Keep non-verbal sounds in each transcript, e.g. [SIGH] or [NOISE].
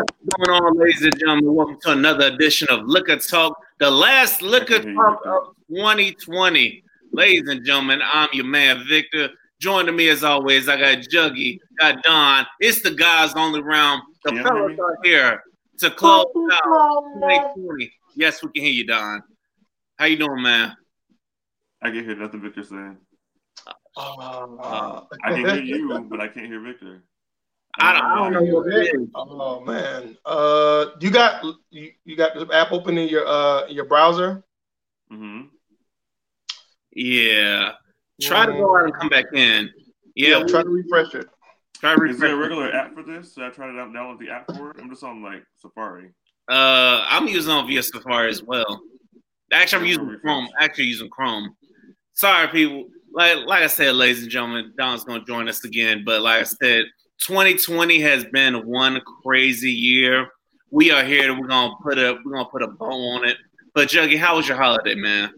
What's going on, ladies and gentlemen? Welcome to another edition of Liquor Talk, the last Liquor Talk of 2020. Ladies and gentlemen, I'm your man Victor. Joining me as always, I got Juggy, got Don. It's the guys only round. The Yeah, fellas baby. are here to close out 2020. Yes, we can hear you, Don. How you doing, man? I can hear nothing Victor saying. Uh, I can hear you, but I can't hear Victor. I don't, I don't know what it is. oh man, uh, you got you, you got the app open in your uh your browser? hmm Yeah. Try to go out and come back in. Yeah, try to refresh it. try to Is there a regular app for this? Should I try to down- download the app for it? I'm just on like Safari. Uh, I'm using on via Safari as well. Actually, I'm using. Chrome. Actually, using Chrome. Sorry, people. Like like I said, ladies and gentlemen, Don's going to join us again. But like I said, 2020 has been one crazy year. We are here. We're gonna put a we're gonna put a bow on it. But Juggy, how was your holiday, man?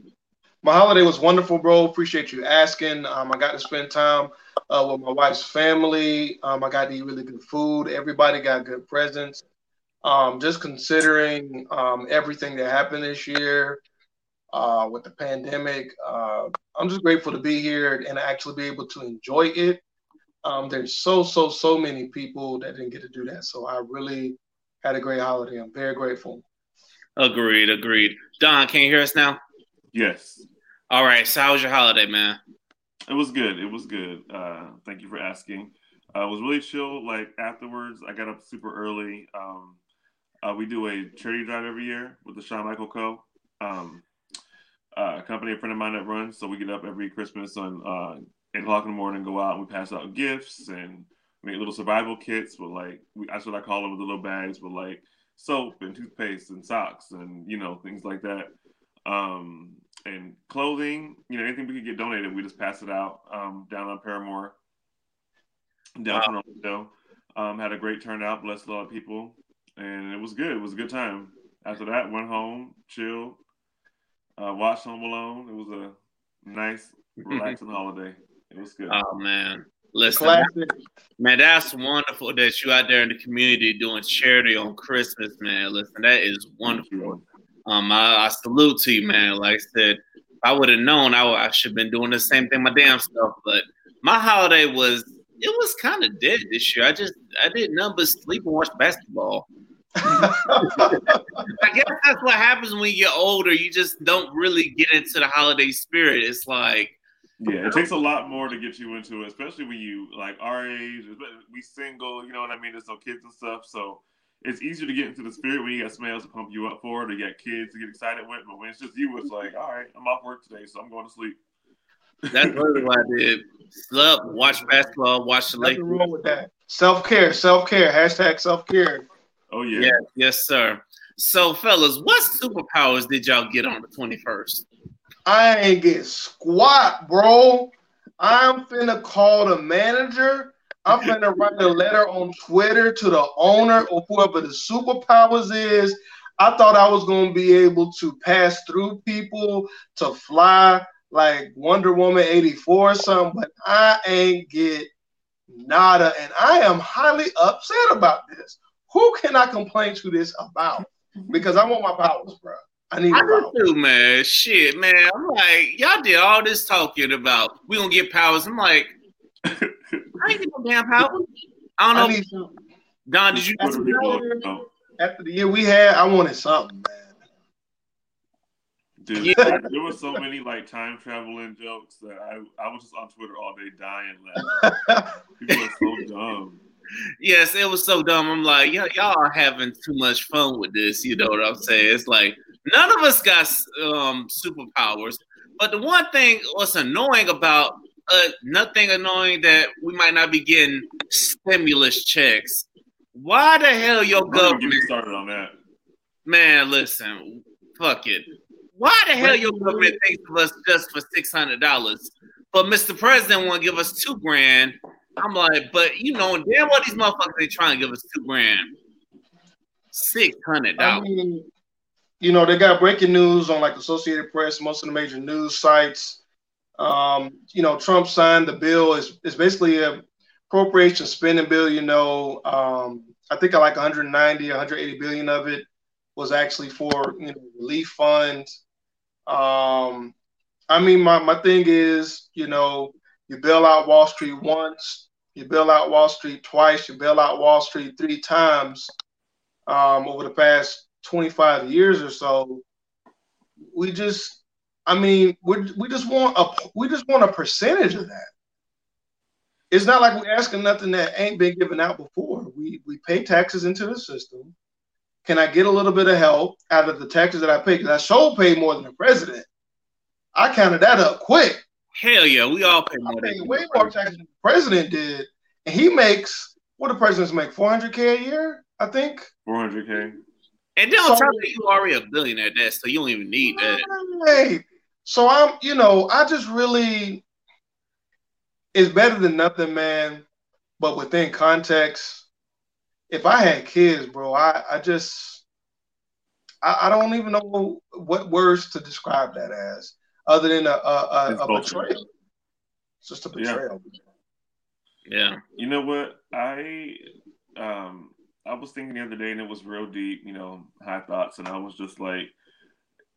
My holiday was wonderful, bro. Appreciate you asking. Um, I got to spend time uh, with my wife's family. Um, I got to eat really good food. Everybody got good presents. Um, just considering um, everything that happened this year uh, with the pandemic, uh, I'm just grateful to be here and actually be able to enjoy it. Um, there's so, so, so many people that didn't get to do that. So I really had a great holiday. I'm very grateful. Agreed, agreed. Don, can you hear us now? Yes, All right. So how was your holiday, man? it was good. It was good. Uh, thank you for asking. Uh, it was really chill. Like afterwards, I got up super early. Um, uh, we do a charity drive every year with the Shawn Michael Co. Um, uh, a company, a friend of mine that runs. So we get up every Christmas on uh, eight o'clock in the morning, go out and we pass out gifts and make little survival kits with like we, that's what I call them with the little bags with like soap and toothpaste and socks and you know things like that. Um, and clothing, you know, anything we could get donated, we just pass it out um, down on Parramore, downtown Orlando. Um, had a great turnout, blessed a lot of people, and it was good. It was a good time. After that, went home, chilled, uh, watched Home Alone. It was a nice, [LAUGHS] relaxing holiday. It was good. Oh man, listen, Classic. man, that's wonderful that you out there in the community doing charity on Christmas, man. Listen, that is wonderful. Um, I, I salute to you, man. Like I said, if I would have known, I, I should have been doing the same thing, my damn stuff. But my holiday was it was kind of dead this year. I just I did nothing but sleep and watch basketball. [LAUGHS] I guess that's what happens when you get older. You just don't really get into the holiday spirit. It's like Yeah, it takes a lot more to get you into it, especially when you like our age. We single, you know what I mean. There's no kids and stuff, so it's easier to get into the spirit when you got somebody else to pump you up for, it, or you got kids to get excited with. But when it's just you, it's like, all right, I'm off work today, so I'm going to sleep. that's really what I did. Slept, watch basketball, watch the Nothing Lakers. wrong with that. Self care, self care. Hashtag self care. Oh yeah, Yes, yes, sir. So, fellas, what superpowers did y'all get on the 21st? I ain't get squat, bro. I'm finna call the manager. I'm finna write a letter on Twitter to the owner or whoever the superpowers is. I thought I was gonna be able to pass through people to fly like Wonder Woman 84 or something, but I ain't get nada, and I am highly upset about this. Who can I complain to this about? Because I want my powers, bro. I need I my do too, man. Shit, man. I'm like, y'all did all this talking about we gonna get powers. I'm like, I ain't get no damn powers. I don't know. I need some. Don, did you get What some are people- powers? oh, After the year we had, I wanted something, man. dude, Yeah. there were so many like time traveling jokes that I I was just on Twitter all day dying laughing. [LAUGHS] People are so dumb. Yes, it was so dumb. I'm like, y'all, y'all are having too much fun with this. You know what I'm saying? It's like none of us got um, superpowers. But the one thing what's annoying about uh, nothing annoying that we might not be getting stimulus checks. Why the hell your Don't even get me government, started on that. man? Listen, fuck it. Why the hell your government thinks of us just for six hundred dollars, but Mr. President want to give us two grand? I'm like, but you know, damn well these motherfuckers ain't trying to give us two grand. Six hundred I dollars. mean, you know, they got breaking news on like Associated Press, most of the major news sites. Um, you know, Trump signed the bill. It's, is basically a appropriation spending bill, you know, um, I think I like 190, 180 billion of it was actually for you know relief funds. Um, I mean, my, my thing is, you know, you bail out Wall Street once, you bail out Wall Street twice, you bail out Wall Street three times um, over the past 25 years or so. We just, I mean, we we just want a we just want a percentage of that. It's not like we're asking nothing that ain't been given out before. We we pay taxes into the system. Can I get a little bit of help out of the taxes that I pay? Because I sure pay more than the president. I counted that up quick. Hell yeah, we all pay more. I pay way more taxes than the president did, and he makes what the presidents make? Four hundred k a year, I think. Four hundred k. And then on so, top of you already a billionaire that, so you don't even need that. Hey, so I'm, you know, I just really, it's better than nothing, man. But within context, if I had kids, bro, I, I just, I, I don't even know what words to describe that as other than a, a, a, a betrayal. It's just a betrayal. Yeah. yeah. You know what? I um I was thinking the other day, and it was real deep. You know, high thoughts, and I was just like,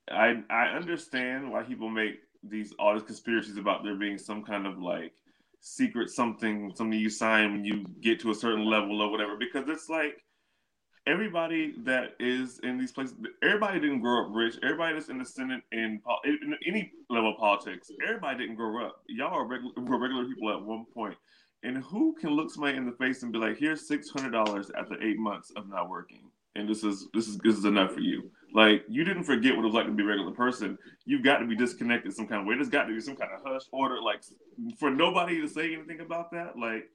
I I understand why people make these all these conspiracies about there being some kind of like secret something something you sign when you get to a certain level or whatever because it's like everybody that is in these places, everybody didn't grow up rich. Everybody that's in the Senate and in any level of politics, everybody didn't grow up. Y'all are regular, regular people at one point. And who can look somebody in the face and be like, "Here's six hundred dollars after eight months of not working, and this is this is this is enough for you." Like you didn't forget what it was like to be a regular person. You've got to be disconnected some kind of way. There's got to be some kind of hush order, like for nobody to say anything about that. Like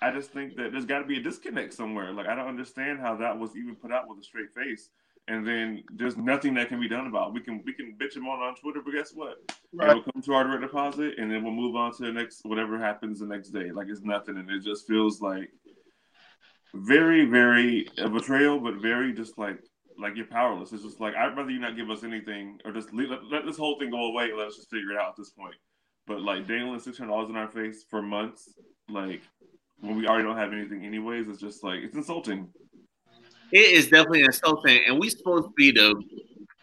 I just think that there's got to be a disconnect somewhere. Like I don't understand how that was even put out with a straight face, and then there's nothing that can be done about. It. We can we can bitch him on on Twitter, but guess what? Right. It'll come to our direct deposit, and then we'll move on to the next whatever happens the next day. Like it's nothing, and it just feels like very very a betrayal, but very just like like you're powerless. It's just like I'd rather you not give us anything, or just leave, let, let this whole thing go away. And let us just figure it out at this point. But like dangling six hundred dollars in our face for months, like when we already don't have anything anyways, it's just like it's insulting. It is definitely insulting, and we're supposed to be the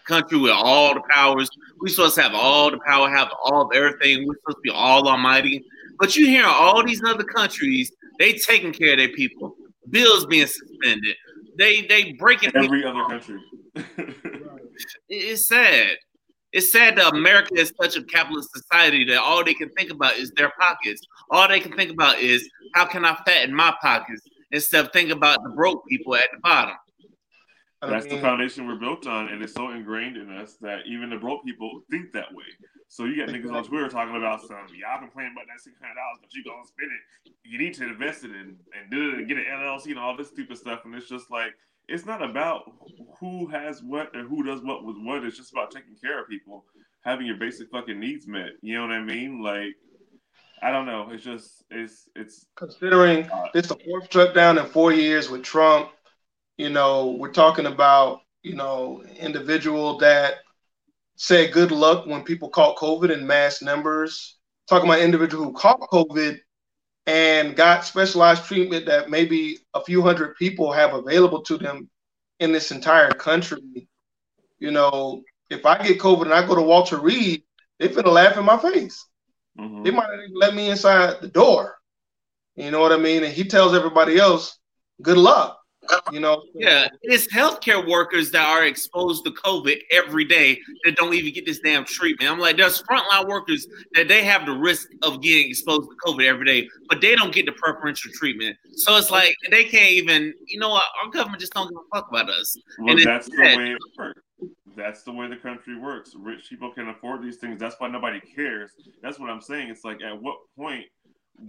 country with all the powers. We're supposed to have all the power, have all of everything. We're supposed to be all almighty. But you hear all these other countries, they taking care of their people. Bills being suspended. They they breaking every other country. [LAUGHS] it's sad. It's sad that America is such a capitalist society that all they can think about is their pockets. All they can think about is how can I fatten my pockets instead of thinking about the broke people at the bottom. That's the foundation we're built on, and it's so ingrained in us that even the broke people think that way. So you got niggas on Twitter talking about some, y'all been playing about that six hundred dollars, but you gonna spend it. You need to invest it in and do it and get an LLC and all this stupid stuff. And it's just like it's not about who has what or who does what with what. It's just about taking care of people, having your basic fucking needs met. You know what I mean? Like, I don't know. It's just it's it's considering uh, this the fourth shutdown in four years with Trump. You know, we're talking about you know individual that said good luck when people caught COVID in mass numbers. Talking about individual who caught COVID and got specialized treatment that maybe a few hundred people have available to them in this entire country. You know, if I get COVID and I go to Walter Reed, they're gonna laugh in my face. Mm-hmm. They might not even let me inside the door. You know what I mean? And he tells everybody else, good luck. You know, yeah, it's healthcare workers that are exposed to COVID every day that don't even get this damn treatment. I'm like, there's frontline workers that they have the risk of getting exposed to COVID every day, but they don't get the preferential treatment. So it's like they can't even, you know, what, our government just don't give a fuck about us. Well, and that's the way it works. That's the way the country works. Rich people can afford these things. That's why nobody cares. That's what I'm saying. It's like, at what point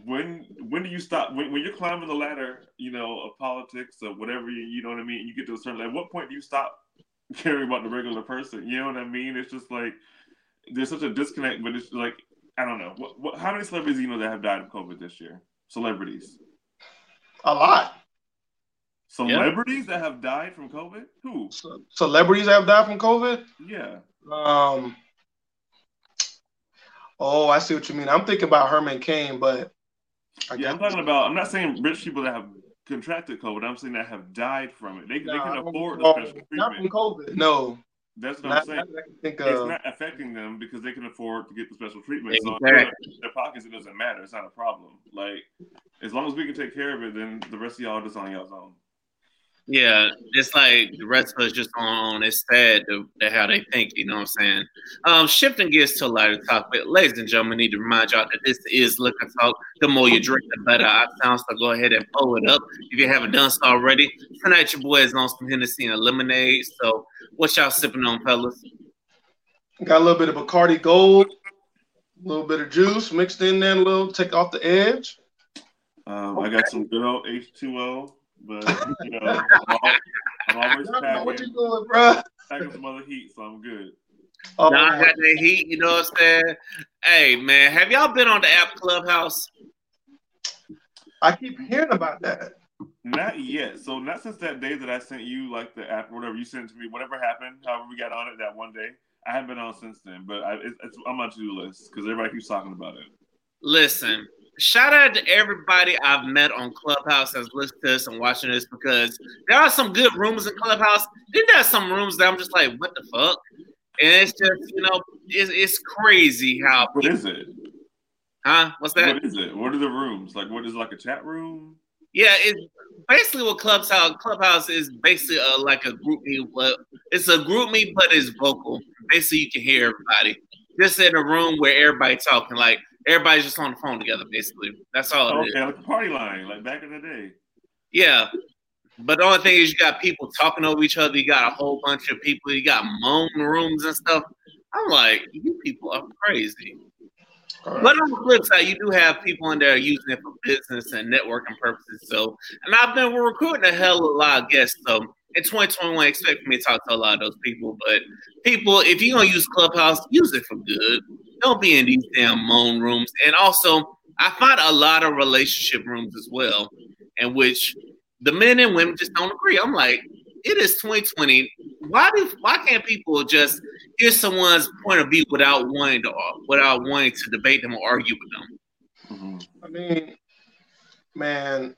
when when do you stop when, when you're climbing the ladder you know of politics or whatever you, you know what i mean you get to a certain at what point do you stop [LAUGHS] caring about the regular person you know what i mean it's just like there's such a disconnect but it's like i don't know what, what how many celebrities you know that have died of covid this year celebrities a lot celebrities that have died from covid who Ce- celebrities that have died from covid yeah um Oh, I see what you mean. I'm thinking about Herman Cain, but I yeah, I'm talking about. I'm not saying rich people that have contracted COVID. I'm saying that have died from it. They, no, they can afford the special treatment. Not from COVID. No. That's what not, I'm saying. Think, uh, it's not affecting them because they can afford to get the special treatment. So their pockets, it doesn't matter. It's not a problem. Like as long as we can take care of it, then the rest of y'all just on y'all's own. Yeah, it's like the rest of us just on. It's sad to, to, how they think. You know what I'm saying? Um, shifting gears to a lighter topic, ladies and gentlemen, I need to remind y'all that this is Liquor Talk. The more you drink, the better I sound. So go ahead and pull it up if you haven't done so already. Tonight, your boys on some Hennessy and lemonade. So, what y'all sipping on, fellas? Got a little bit of Bacardi Gold, a little bit of juice mixed in there, a little take off the edge. Um, I got some good old H2O. But you know, I'm, [LAUGHS] I'm always packing. What you doing, bro? Packing some other heat, so I'm good. Oh, now I got that heat. You know what I'm saying? Hey, man, have y'all been on the app Clubhouse? I keep hearing about that. Not yet. So not since that day that I sent you like the app, whatever you sent to me, whatever happened, however we got on it that one day. I haven't been on since then, but I, it's, it's on my to do list because everybody keeps talking about it. Listen, shout out to everybody I've met on Clubhouse that's listening to this and watching this because there are some good rooms in Clubhouse. Then there's some rooms that I'm just like, what the fuck? And it's just, you know, it's, it's crazy how. What is it? Huh? What's that? What is it? What are the rooms? Like, what is like a chat room? Yeah, it's basically what Clubhouse Clubhouse is basically a, like a GroupMe, but it's a GroupMe, but it's vocal. Basically, you can hear everybody just in a room where everybody talking. Like everybody's just on the phone together, basically. That's all. Okay, like a party line, like back in the day. Yeah, but the only thing is, you got people talking over each other. You got a whole bunch of people. You got moan rooms and stuff. I'm like, you people are crazy. Right. But on the flip side, you do have people in there using it for business and networking purposes. So, and I've been recruiting a hell of a lot of guests. So, in 2021, expect me to talk to a lot of those people. But people, if you're gonna use Clubhouse, use it for good. Don't be in these damn moan rooms. And also, I find a lot of relationship rooms as well, in which the men and women just don't agree. I'm like, it is 2020. Why do why can't people just hear someone's point of view without wanting to without wanting to debate them or argue with them? Mm-hmm. I mean, man,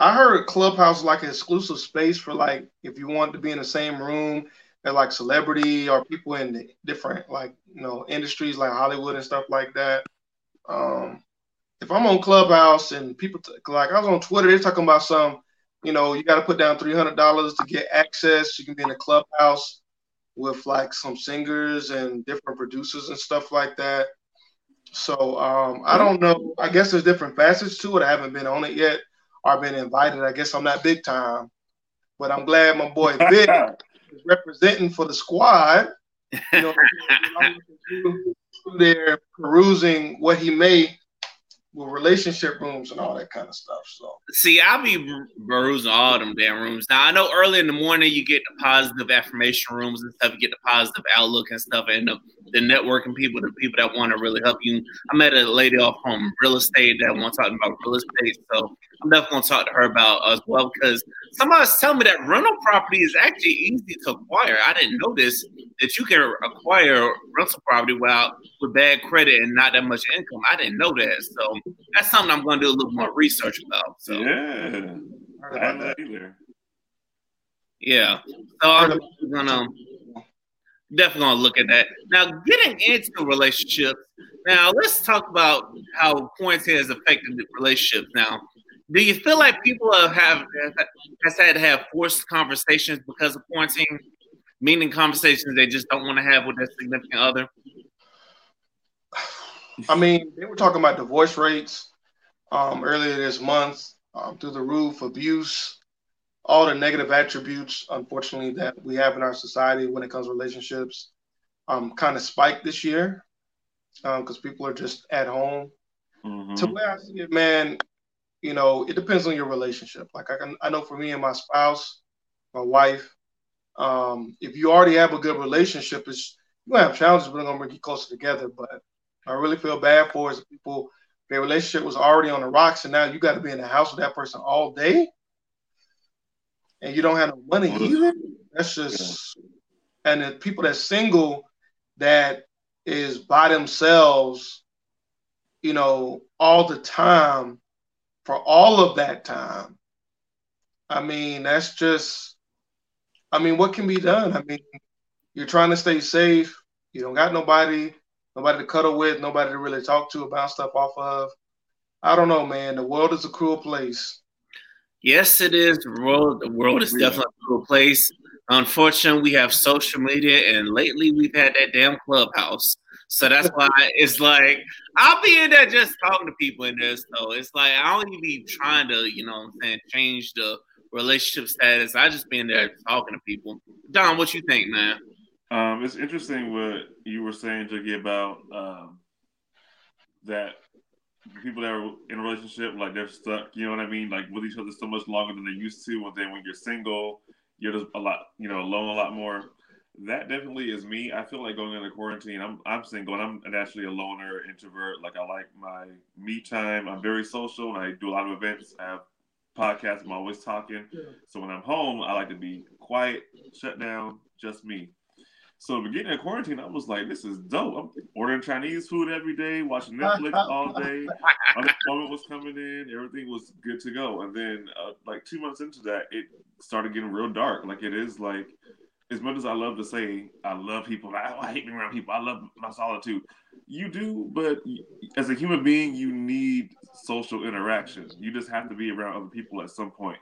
I heard Clubhouse like an exclusive space for like if you want to be in the same room as like celebrity or people in different like you know industries like Hollywood and stuff like that. Um, if I'm on Clubhouse and people t- like I was on Twitter, they're talking about some, you know, you got to put down three hundred dollars to get access. You can be in a clubhouse with like some singers and different producers and stuff like that. So um, I don't know. I guess there's different facets to it. I haven't been on it yet or been invited. I guess I'm not big time, but I'm glad my boy Vic [LAUGHS] is representing for the squad. You know, [LAUGHS] they're perusing what he may with relationship rooms and all that kind of stuff. So see, I'll be perusing all them damn rooms. Now I know early in the morning you get the positive affirmation rooms and stuff. You get the positive outlook and stuff, and the, the networking people, the people that want to really help you. I met a lady off home real estate that wants to talk about real estate, so I'm definitely gonna talk to her about as well because somebody was telling me that rental property is actually easy to acquire. I didn't know this that you can acquire rental property without with bad credit and not that much income. I didn't know that, so that's something I'm gonna do a little more research about. So yeah, I that either. Yeah. So I'm gonna definitely gonna look at that. Now, getting into relationships. Now, let's talk about how quarantine has affected relationships. Now, do you feel like people have, have has had to have forced conversations because of quarantine? Meaning conversations they just don't want to have with their significant other. I mean, they were talking about divorce rates um, earlier this month um, through the roof, abuse, all the negative attributes, unfortunately, that we have in our society when it comes to relationships, um, kind of spiked this year because um, people are just at home. Mm-hmm. To where I see it, man, you know, it depends on your relationship. Like I can, I know for me and my spouse, my wife, um, if you already have a good relationship, it's you gonna have challenges, but it's gonna bring you closer together. But I really feel bad for is people their relationship was already on the rocks, and now you got to be in the house with that person all day, and you don't have no money either. That's just, and the people that's single that is by themselves you know, all the time for all of that time. I mean, that's just, I mean, what can be done? I mean, you're trying to stay safe. You don't got nobody, nobody to cuddle with, nobody to really talk to about stuff off of. I don't know, man. The world is a cruel place. Yes, it is. The world, the world is definitely a cruel place. Unfortunately, we have social media, and lately we've had that damn clubhouse. So that's why it's like I'll be in there just talking to people in there. So it's like I don't even be trying to, you know I'm saying, change the relationship status. I just be in there talking to people. Don, what you think, man? Um, it's interesting what you were saying, Juggy, about um, that people that are in a relationship, like they're stuck, you know what I mean, like with each other so much longer than they used to. And then when you're single, you're just a lot, you know, alone a lot more. That definitely is me. I feel like going into quarantine. I'm I'm single and I'm naturally a loner, introvert. Like I like my me time. I'm very social and I do a lot of events. I have podcasts. I'm always talking. So when I'm home, I like to be quiet, shut down, just me. So beginning of quarantine, I was like, this is dope. I'm ordering Chinese food every day, watching Netflix all day. Unemployment was coming in, everything was good to go. And then uh, like two months into that, it started getting real dark. Like it is like as much as I love to say I love people, [LAUGHS] I, I hate being around people. I love my solitude. You do, but as a human being, you need social interaction. You just have to be around other people at some point.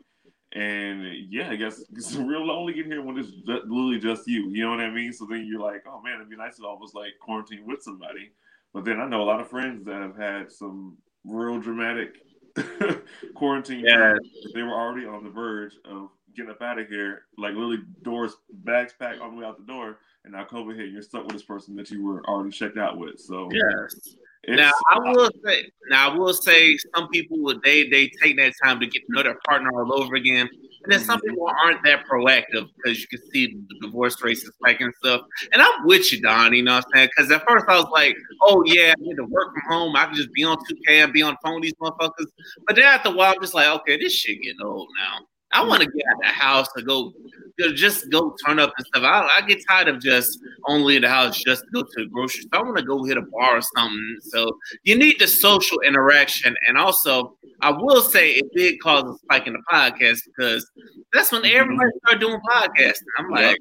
And yeah, I guess [LAUGHS] it's real lonely in here when it's just, literally just you. You know what I mean? So then you're like, oh man, it'd be nice to almost like quarantine with somebody. But then I know a lot of friends that have had some real dramatic [LAUGHS] quarantine. Yeah. They were already on the verge of getting up out of here, like literally doors, bags packed all the way out the door, and now COVID hit. You're stuck with this person that you were already checked out with. So yes. Now I will say, now I will say, some people would they they take that time to get to know their partner all over again, and then some mm-hmm. people aren't that proactive because you can see the divorce rates is spiking and stuff. And I'm with you, Don. You know what I'm saying? Because at first I was like, oh yeah, I need to work from home. I can just be on 2K and be on phone with these motherfuckers. But then after a while, I'm just like, okay, this shit getting old now. I want to get out of the house to go, to just go turn up and stuff. I, I, get tired of just only in the house just to go to the grocery store. I want to go hit a bar or something. So you need the social interaction, and also I will say it did cause a spike in the podcast because that's when mm-hmm. everybody started doing podcasting. I'm like,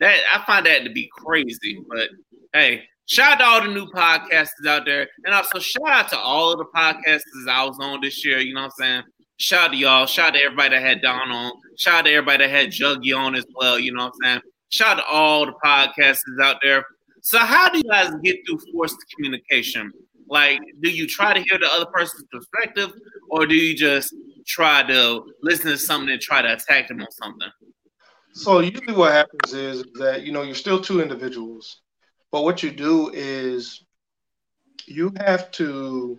that I find that to be crazy, but hey. Shout out to all the new podcasters out there. And also shout out to all of the podcasters I was on this year. You know what I'm saying? Shout out to y'all. Shout out to everybody that had Don on. Shout out to everybody that had Juggy on as well. You know what I'm saying? Shout out to all the podcasters out there. So, how do you guys get through forced communication? Like, do you try to hear the other person's perspective, or do you just try to listen to something and try to attack them on something? So, usually what happens is that you know you're still two individuals, but what you do is you have to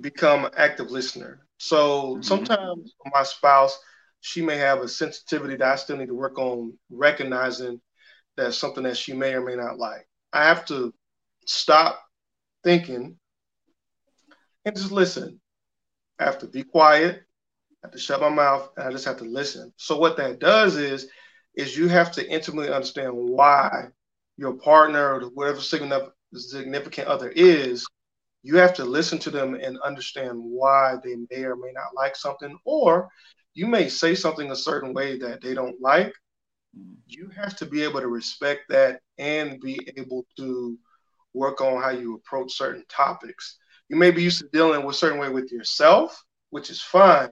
become an active listener. So mm-hmm. sometimes my spouse, she may have a sensitivity that I still need to work on recognizing that's something that she may or may not like. I have to stop thinking and just listen. I have to be quiet. I have to shut my mouth and I just have to listen. So what that does is, is you have to intimately understand why your partner or whatever significant other is you have to listen to them and understand why they may or may not like something, or you may say something a certain way that they don't like. You have to be able to respect that and be able to work on how you approach certain topics. You may be used to dealing with a certain way with yourself, which is fine.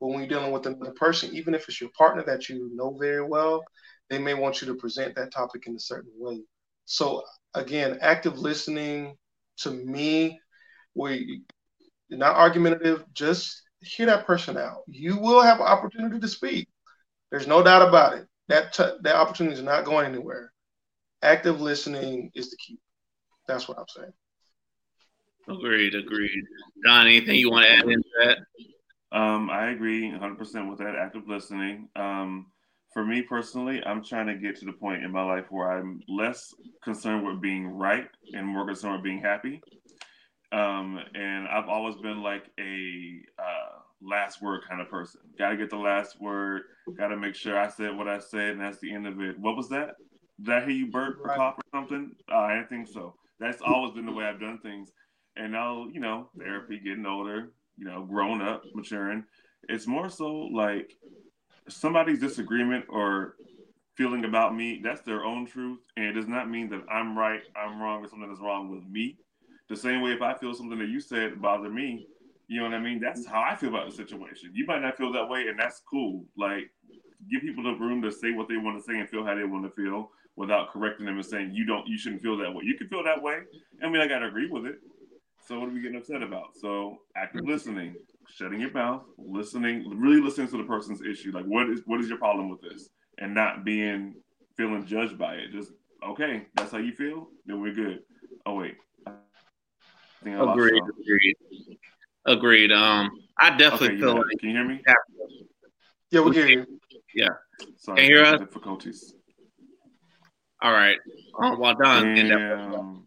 But when you're dealing with another person, even if it's your partner that you know very well, they may want you to present that topic in a certain way. So again, active listening to me where you're not argumentative, just hear that person out. You will have an opportunity to speak. There's no doubt about it. That t- that opportunity is not going anywhere. Active listening is the key. That's what I'm saying. Agreed, agreed. Don, anything you want to add into that? Um, I agree 100% with that. Active listening. Um, for me personally, I'm trying to get to the point in my life where I'm less concerned with being right and more concerned with being happy. Um, and I've always been like a uh, last word kind of person. Got to get the last word. Got to make sure I said what I said, and that's the end of it. What was that? Did I hear you burp or cough or something? Uh, I didn't think so. That's always been the way I've done things. And now, you know, therapy, getting older, you know, grown up, maturing. It's more so like somebody's disagreement or feeling about me, that's their own truth. And it does not mean that I'm right, I'm wrong, or something is wrong with me. The same way if I feel something that you said bother me, you know what I mean? That's how I feel about the situation. You might not feel that way, and that's cool. Like, give people the room to say what they want to say and feel how they want to feel without correcting them and saying you don't, you shouldn't feel that way. You can feel that way. I mean, I gotta agree with it. So what are we getting upset about? So active listening, shutting your mouth, listening, really listening to the person's issue. Like, what is what is your problem with this? And not being feeling judged by it. Just okay, that's how you feel. Then we're good. Oh wait. Agreed. Agreed. Agreed. Um, I definitely okay, feel like. Can you hear me? Yeah, we hear you. Yeah. Sorry, can you hear us? Difficulties. All right. Um, while Don Damn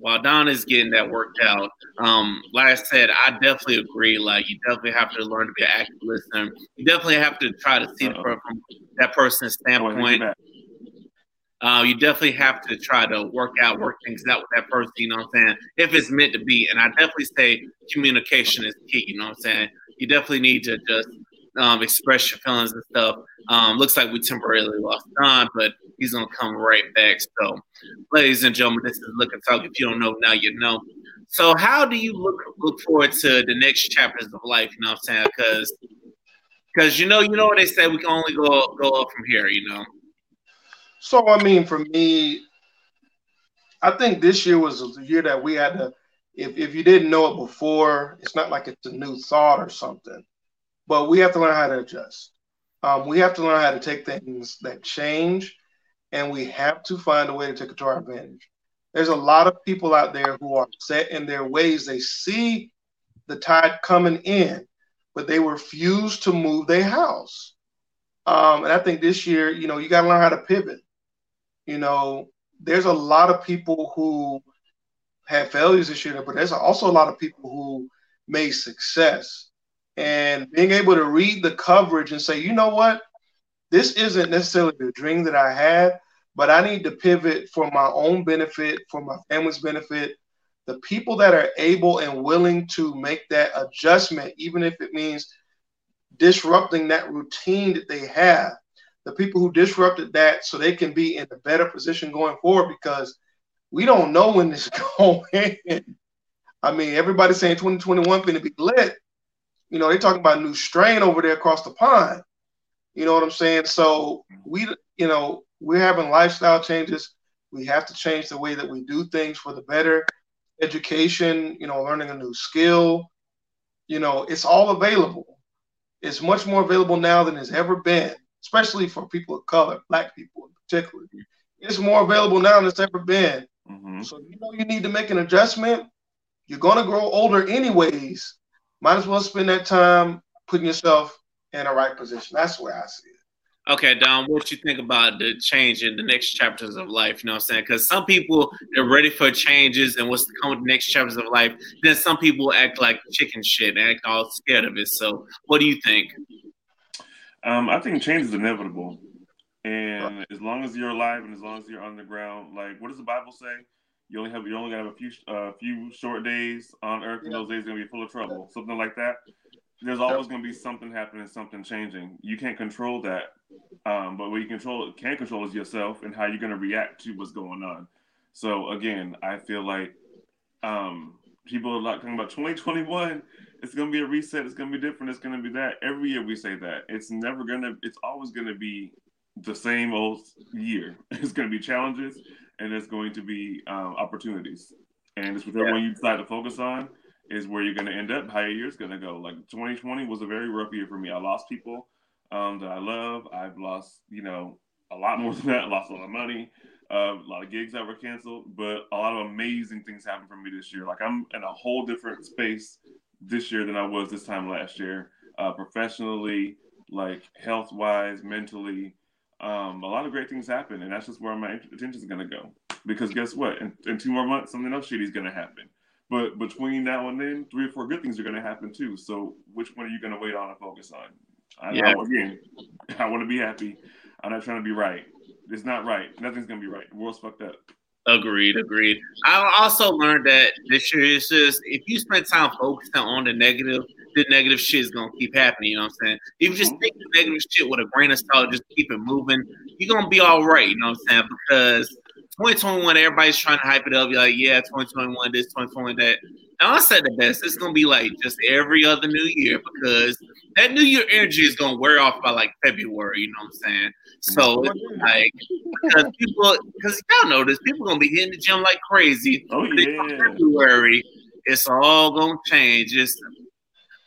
while Don is getting that worked out, um, like I said, I definitely agree. Like you definitely have to learn to be an active listener. You definitely have to try to see it from that person's standpoint. Uh, you definitely have to try to work out, work things out with that person, you know what I'm saying? If it's meant to be. And I definitely say communication is key, you know what I'm saying? You definitely need to just um, express your feelings and stuff. Um, looks like we temporarily lost Don, but he's gonna come right back. So, ladies and gentlemen, this is Liquor Talk. If you don't know now, you know. So, how do you look look forward to the next chapters of life? You know what I'm saying? Because because you know you know what they say we can only go go up from here. You know. So I mean, for me, I think this year was the year that we had to. If, if you didn't know it before, it's not like it's a new thought or something, but we have to learn how to adjust. Um, we have to learn how to take things that change and we have to find a way to take it to our advantage. There's a lot of people out there who are set in their ways. They see the tide coming in, but they refuse to move their house. Um, and I think this year, you know, you got to learn how to pivot. You know, there's a lot of people who had failures this year, but there's also a lot of people who made success. And being able to read the coverage and say, you know what, this isn't necessarily the dream that I had, but I need to pivot for my own benefit, for my family's benefit. The people that are able and willing to make that adjustment, even if it means disrupting that routine that they have, the people who disrupted that so they can be in a better position going forward because we don't know when this [LAUGHS] is going I mean, everybody's saying 2021 going to be lit. You know, they're talking about a new strain over there across the pond. You know what I'm saying? So we, you know, we're having lifestyle changes. We have to change the way that we do things for the better. Education, you know, learning a new skill, you know, it's all available. It's much more available now than it's ever been, especially for people of color, black people in particular. It's more available now than it's ever been. Mm-hmm. So you know you need to make an adjustment. You're gonna grow older anyways. Might as well spend that time putting yourself in a right position. That's where I see it. Okay, Don, what you think about the change in the next chapters of life? You know what I'm saying? Because some people they're ready for changes and what's to come with the next chapters of life. Then some people act like chicken shit and act all scared of it. So, what do you think? Um, I think change is inevitable, and as long as you're alive and as long as you're on the ground, like what does the Bible say? You only have you only have a few uh, few short days on earth, and those days are gonna be full of trouble, something like that there's always going to be something happening, something changing. You can't control that, um, but what you control can control is yourself and how you're going to react to what's going on. So again, I feel like um, people are like talking about 2021. It's to be a reset. It's to be different. It's to be that. Every year we say that. It's never to. It's always to be the same old year. [LAUGHS] It's to be challenges and it's going to be um, opportunities. And it's whichever yeah. one you decide to focus on is where you're to end up, how your year's to go. Like 2020 was a very rough year for me. I lost people um, that I love. I've lost, you know, a lot more [LAUGHS] than that. I lost a lot of money, uh, a lot of gigs that were canceled, but a lot of amazing things happened for me this year. Like I'm in a whole different space this year than I was this time last year, uh, professionally, like health wise, mentally. Um, a lot of great things happen, and that's just where my attention is going to go. Because guess what? In, in two more months, something else shitty is going to happen. But between now and then, three or four good things are going to happen too. So which one are you going to wait on and focus on? I, yeah. [LAUGHS] I, again, I want to be happy. I'm not trying to be right. It's not right. Nothing's going to be right. The world's fucked up. Agreed, agreed. I also learned that this year is just if you spend time focusing on the negative, the negative shit is gonna keep happening. You know what I'm saying? If you just mhm. take the negative shit with a grain of salt, just keep it moving, you're gonna be all right. You know what I'm saying? Because 2021, everybody's trying to hype it up. You're like, yeah, 2021, this, 2021, that. I said the best. It's gonna be like just every other new year because that new year energy is gonna wear off by like February. You know what I'm saying? So like because people, because y'all know this, people gonna be hitting the gym like crazy. Oh yeah. February, it's all gonna change. It's,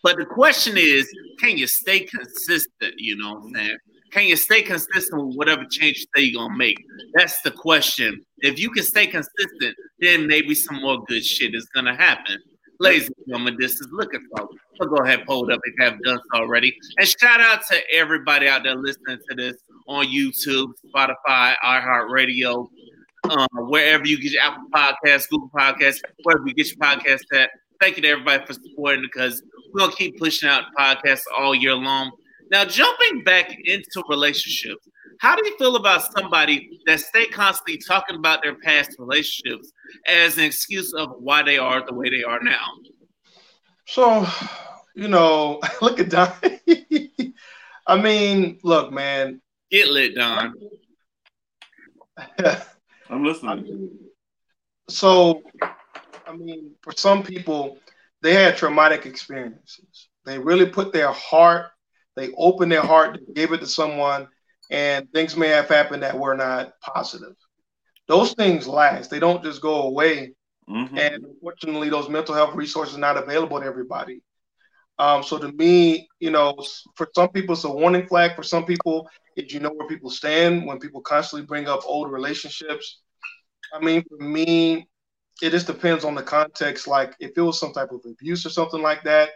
but the question is, can you stay consistent? You know what I'm saying? Can you stay consistent with whatever changes that you're gonna make? That's the question. If you can stay consistent, then maybe some more good shit is gonna happen. Ladies and gentlemen, this is Liquor Talk. So go ahead, pull it up if you haven't done so already. And shout out to everybody out there listening to this on YouTube, Spotify, iHeartRadio, uh, wherever you get your Apple Podcasts, Google Podcasts, wherever you get your podcast at. Thank you to everybody for supporting because we're gonna keep pushing out podcasts all year long. Now, jumping back into relationships, how do you feel about somebody that stay constantly talking about their past relationships as an excuse of why they are the way they are now? So, you know, [LAUGHS] look at Don. [LAUGHS] I mean, look, man. Get lit, Don. [LAUGHS] I'm listening. I mean, so, I mean, for some people, they had traumatic experiences. They really put their heart, they opened their heart, gave it to someone, and things may have happened that were not positive. Those things last. They don't just go away. Mm-hmm. And unfortunately, those mental health resources are not available to everybody. Um, so to me, you know, for some people, it's a warning flag. For some people, if you know where people stand when people constantly bring up old relationships. I mean, for me, it just depends on the context. Like if it was some type of abuse or something like that,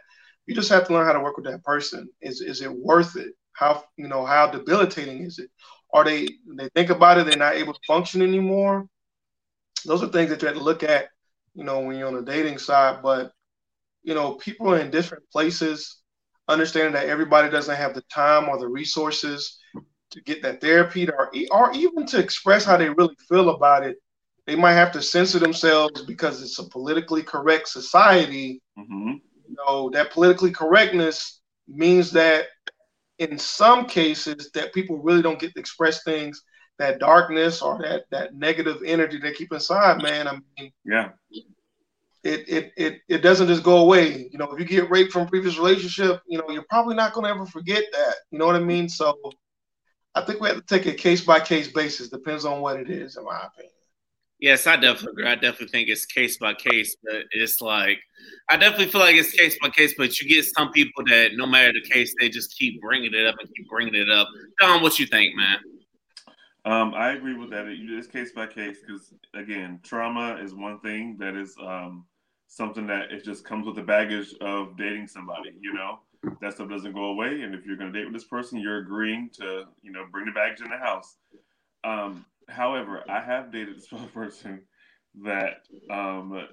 you just have to learn how to work with that person. Is is it worth it? How you know how debilitating is it? Are they they think about it, they're not able to function anymore? Those are things that you have to look at, you know, when you're on the dating side. But you know, people are in different places, understanding that everybody doesn't have the time or the resources to get that therapy or, or even to express how they really feel about it. They might have to censor themselves because it's a politically correct society. Mm-hmm. You know, that politically correctness means that in some cases that people really don't get to express things, that darkness or that that negative energy they keep inside, man. I mean, yeah, it, it it it doesn't just go away. You know, if you get raped from previous relationship, you know, you're probably not going to ever forget that. You know what I mean? So I think we have to take a case by case basis. Depends on what it is, in my opinion. Yes, I definitely agree. I definitely think it's case by case, but it's like I definitely feel like it's case by case. But you get some people that no matter the case, they just keep bringing it up and keep bringing it up. Don, what you think, man? Um, I agree with that. It's case by case because again, trauma is one thing that is um, something that it just comes with the baggage of dating somebody. You know, that stuff doesn't go away, and if you're going to date with this person, you're agreeing to you know bring the baggage in the house. Um, however, I have dated this [LAUGHS] person that um,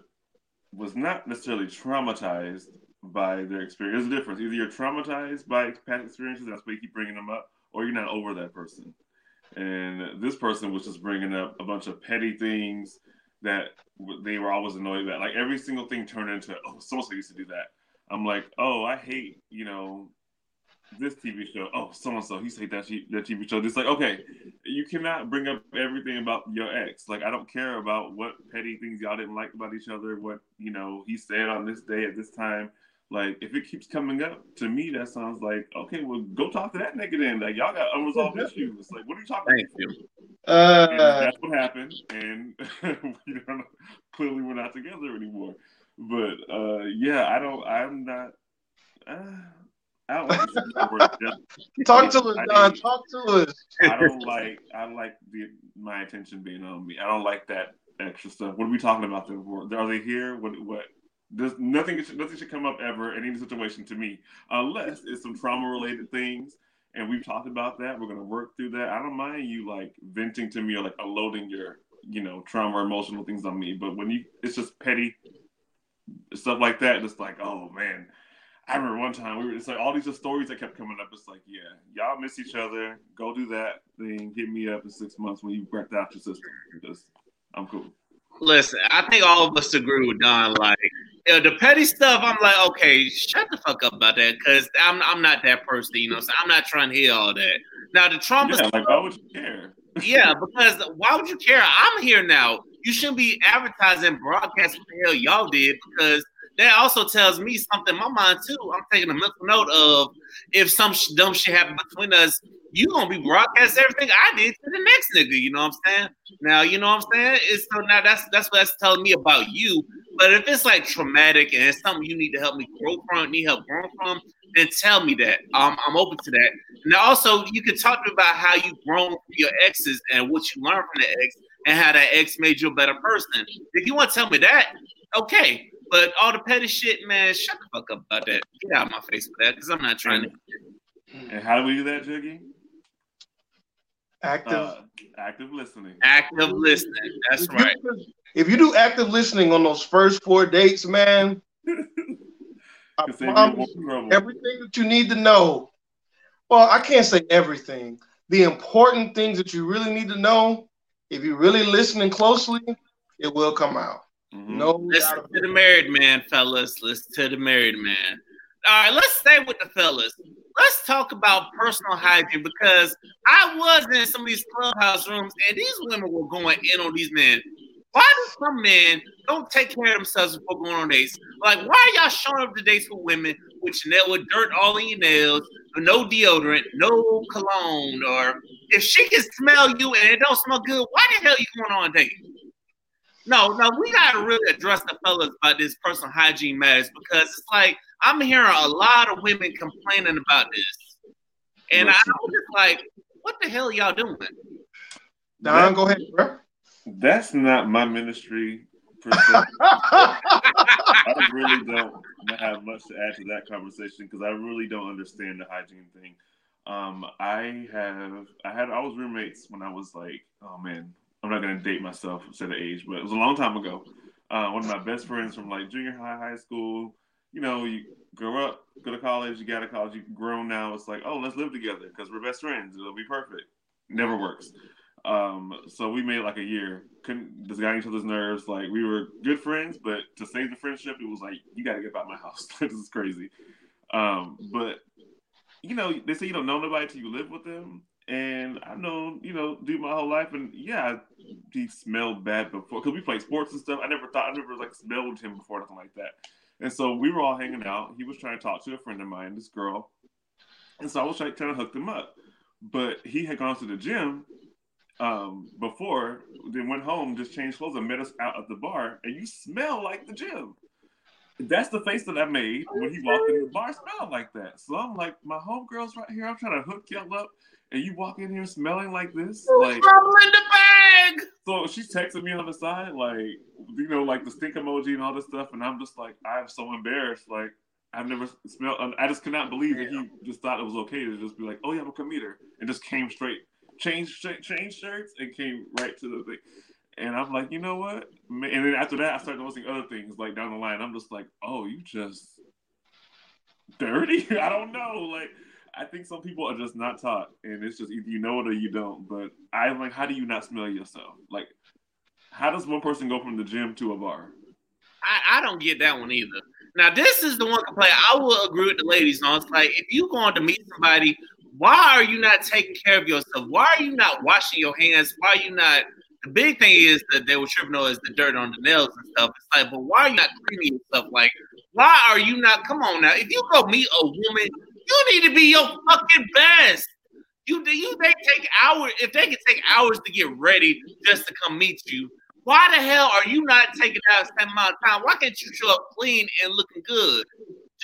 was not necessarily traumatized by their experience. There's a difference. Either you're traumatized by past experiences, that's why you keep bringing them up, or you're not over that person. And this person was just bringing up a bunch of petty things that they were always annoyed about. Like every single thing turned into, oh, so so used to do that. I'm like, oh, I hate, you know, this TV show. Oh, so and so, he hate that that TV show. It's like, okay, you cannot bring up everything about your ex. Like, I don't care about what petty things y'all didn't like about each other. What you know he said on this day at this time. Like, if it keeps coming up to me, that sounds like okay. Well, go talk to that nigga then. Like, y'all got unresolved [LAUGHS] issues. Like, what are you talking Thank about? You. Uh, that's what happened, and [LAUGHS] you know, clearly we're not together anymore. But uh, yeah, I don't. I'm not. Uh, I don't like talk to us, Don. Talk to us. I don't like. I like the my attention being on me. I don't like that extra stuff. What are we talking about them for? Are they here? What? What? There's nothing. Nothing should come up ever in any situation to me, unless it's some trauma related things and we've talked about that. We're gonna work through that. I don't mind you like venting to me or like unloading your, you know, trauma or emotional things on me. But when you, it's just petty stuff like that. It's like, oh man, I remember one time we were. It's like all these stories that kept coming up. It's like, yeah, y'all miss each other. Go do that thing. Hit me up in six months when you wrecked out your system. Just I'm cool. Listen, I think all of us agree with Don. Like you know, the petty stuff, I'm like, okay, shut the fuck up about that, because I'm I'm not that person. You know, so I'm not trying to hear all that. Now the trauma. Yeah, stuff, like why would you care? [LAUGHS] yeah, because why would you care? I'm here now. You shouldn't be advertising, broadcast what the hell y'all did, because that also tells me something in my mind too. I'm taking a mental note of if some sh- dumb shit happened between us, you gonna be broadcast everything I did to the next nigga. You know what I'm saying? Now you know what I'm saying. It's so now that's that's what that's telling me about you. But if it's like traumatic and it's something you need to help me grow from, need help growing from, then tell me that. Um, I'm open to that. Now also you can talk to me about how you've grown from your exes and what you learned from the ex and how that ex made you a better person. If you want to tell me that, okay. But all the petty shit, man, shut the fuck up about that. Get out of my face with that, because I'm not trying to. And how do we do that, Juggy? Active. Uh, active listening. Active listening. That's if right. You, if you do active listening on those first four dates, man, [LAUGHS] I Can save you promise more you trouble. everything that you need to know. Well, I can't say everything. The important things that you really need to know, if you're really listening closely, it will come out. Mhm. No Listen to the married man, fellas. Listen to the married man. All right, let's stay with the fellas. Let's talk about personal hygiene because I was in some of these clubhouse rooms and these women were going in on these men. Why do some men don't take care of themselves before going on dates? Like, why are y'all showing up to dates with women with nail with dirt all in your nails, no deodorant, no cologne, or if she can smell you and it don't smell good, why the hell you going on a date? No, no, we gotta really address the fellas about this personal hygiene matters because it's like I'm hearing a lot of women complaining about this, and I was just like, "What the hell y'all doing?" Don, go ahead, bro. That's not my ministry. [LAUGHS] I really don't have much to add to that conversation because I really don't understand the hygiene thing. Um, I have, I had, I was roommates when I was like, oh man, I'm not gonna date myself, say the age, but it was a long time ago. Uh, one of my best friends from like junior high, high school. You know, you grow up, go to college, you got to college, you grown now. It's like, oh, let's live together because we're best friends. It'll be perfect. Never works. Um, so we made like a year. Couldn't this got each other's nerves. Like we were good friends, but to save the friendship, it was like you got to get out my house. [LAUGHS] this is crazy. Um, but you know, they say you don't know nobody till you live with them. And I know, you know, dude, my whole life, and yeah, he smelled bad before because we played sports and stuff. I never thought I never like smelled him before, nothing like that. And so we were all hanging out. He was trying to talk to a friend of mine, this girl, and so I was trying, trying to hook them up. But he had gone to the gym um, before, then went home, just changed clothes, and met us out at the bar. And you smell like the gym. That's the face that I made when he walked in the bar, smelled like that. So I'm like, my homegirl's right here. I'm trying to hook y'all up, and you walk in here smelling like this, like. In the bag. So she's texting me on the side, like, you know, like the stink emoji and all this stuff. And I'm just like, I'm so embarrassed. Like, I've never smelled, I just could not believe that he just thought it was okay to just be like, oh, yeah, I'm a commuter. And just came straight, changed, changed shirts and came right to the thing. And I'm like, you know what? And then after that, I started noticing other things like down the line. I'm just like, oh, you just dirty? [LAUGHS] I don't know. Like, I think some people are just not taught, and it's just either you know it or you don't. But I'm like, how do you not smell yourself? Like, how does one person go from the gym to a bar? I, I don't get that one either. Now, this is the one complaint I will agree with the ladies on. It's like if you're going to meet somebody, why are you not taking care of yourself? Why are you not washing your hands? Why are you not? The big thing is that they were tripping on is the dirt on the nails and stuff. It's like, but why are you not cleaning yourself? Like, why are you not? Come on now. If you go meet a woman, you need to be your fucking best. You you they take hours if they can take hours to get ready just to come meet you. Why the hell are you not taking out the same amount of time? Why can't you show up clean and looking good?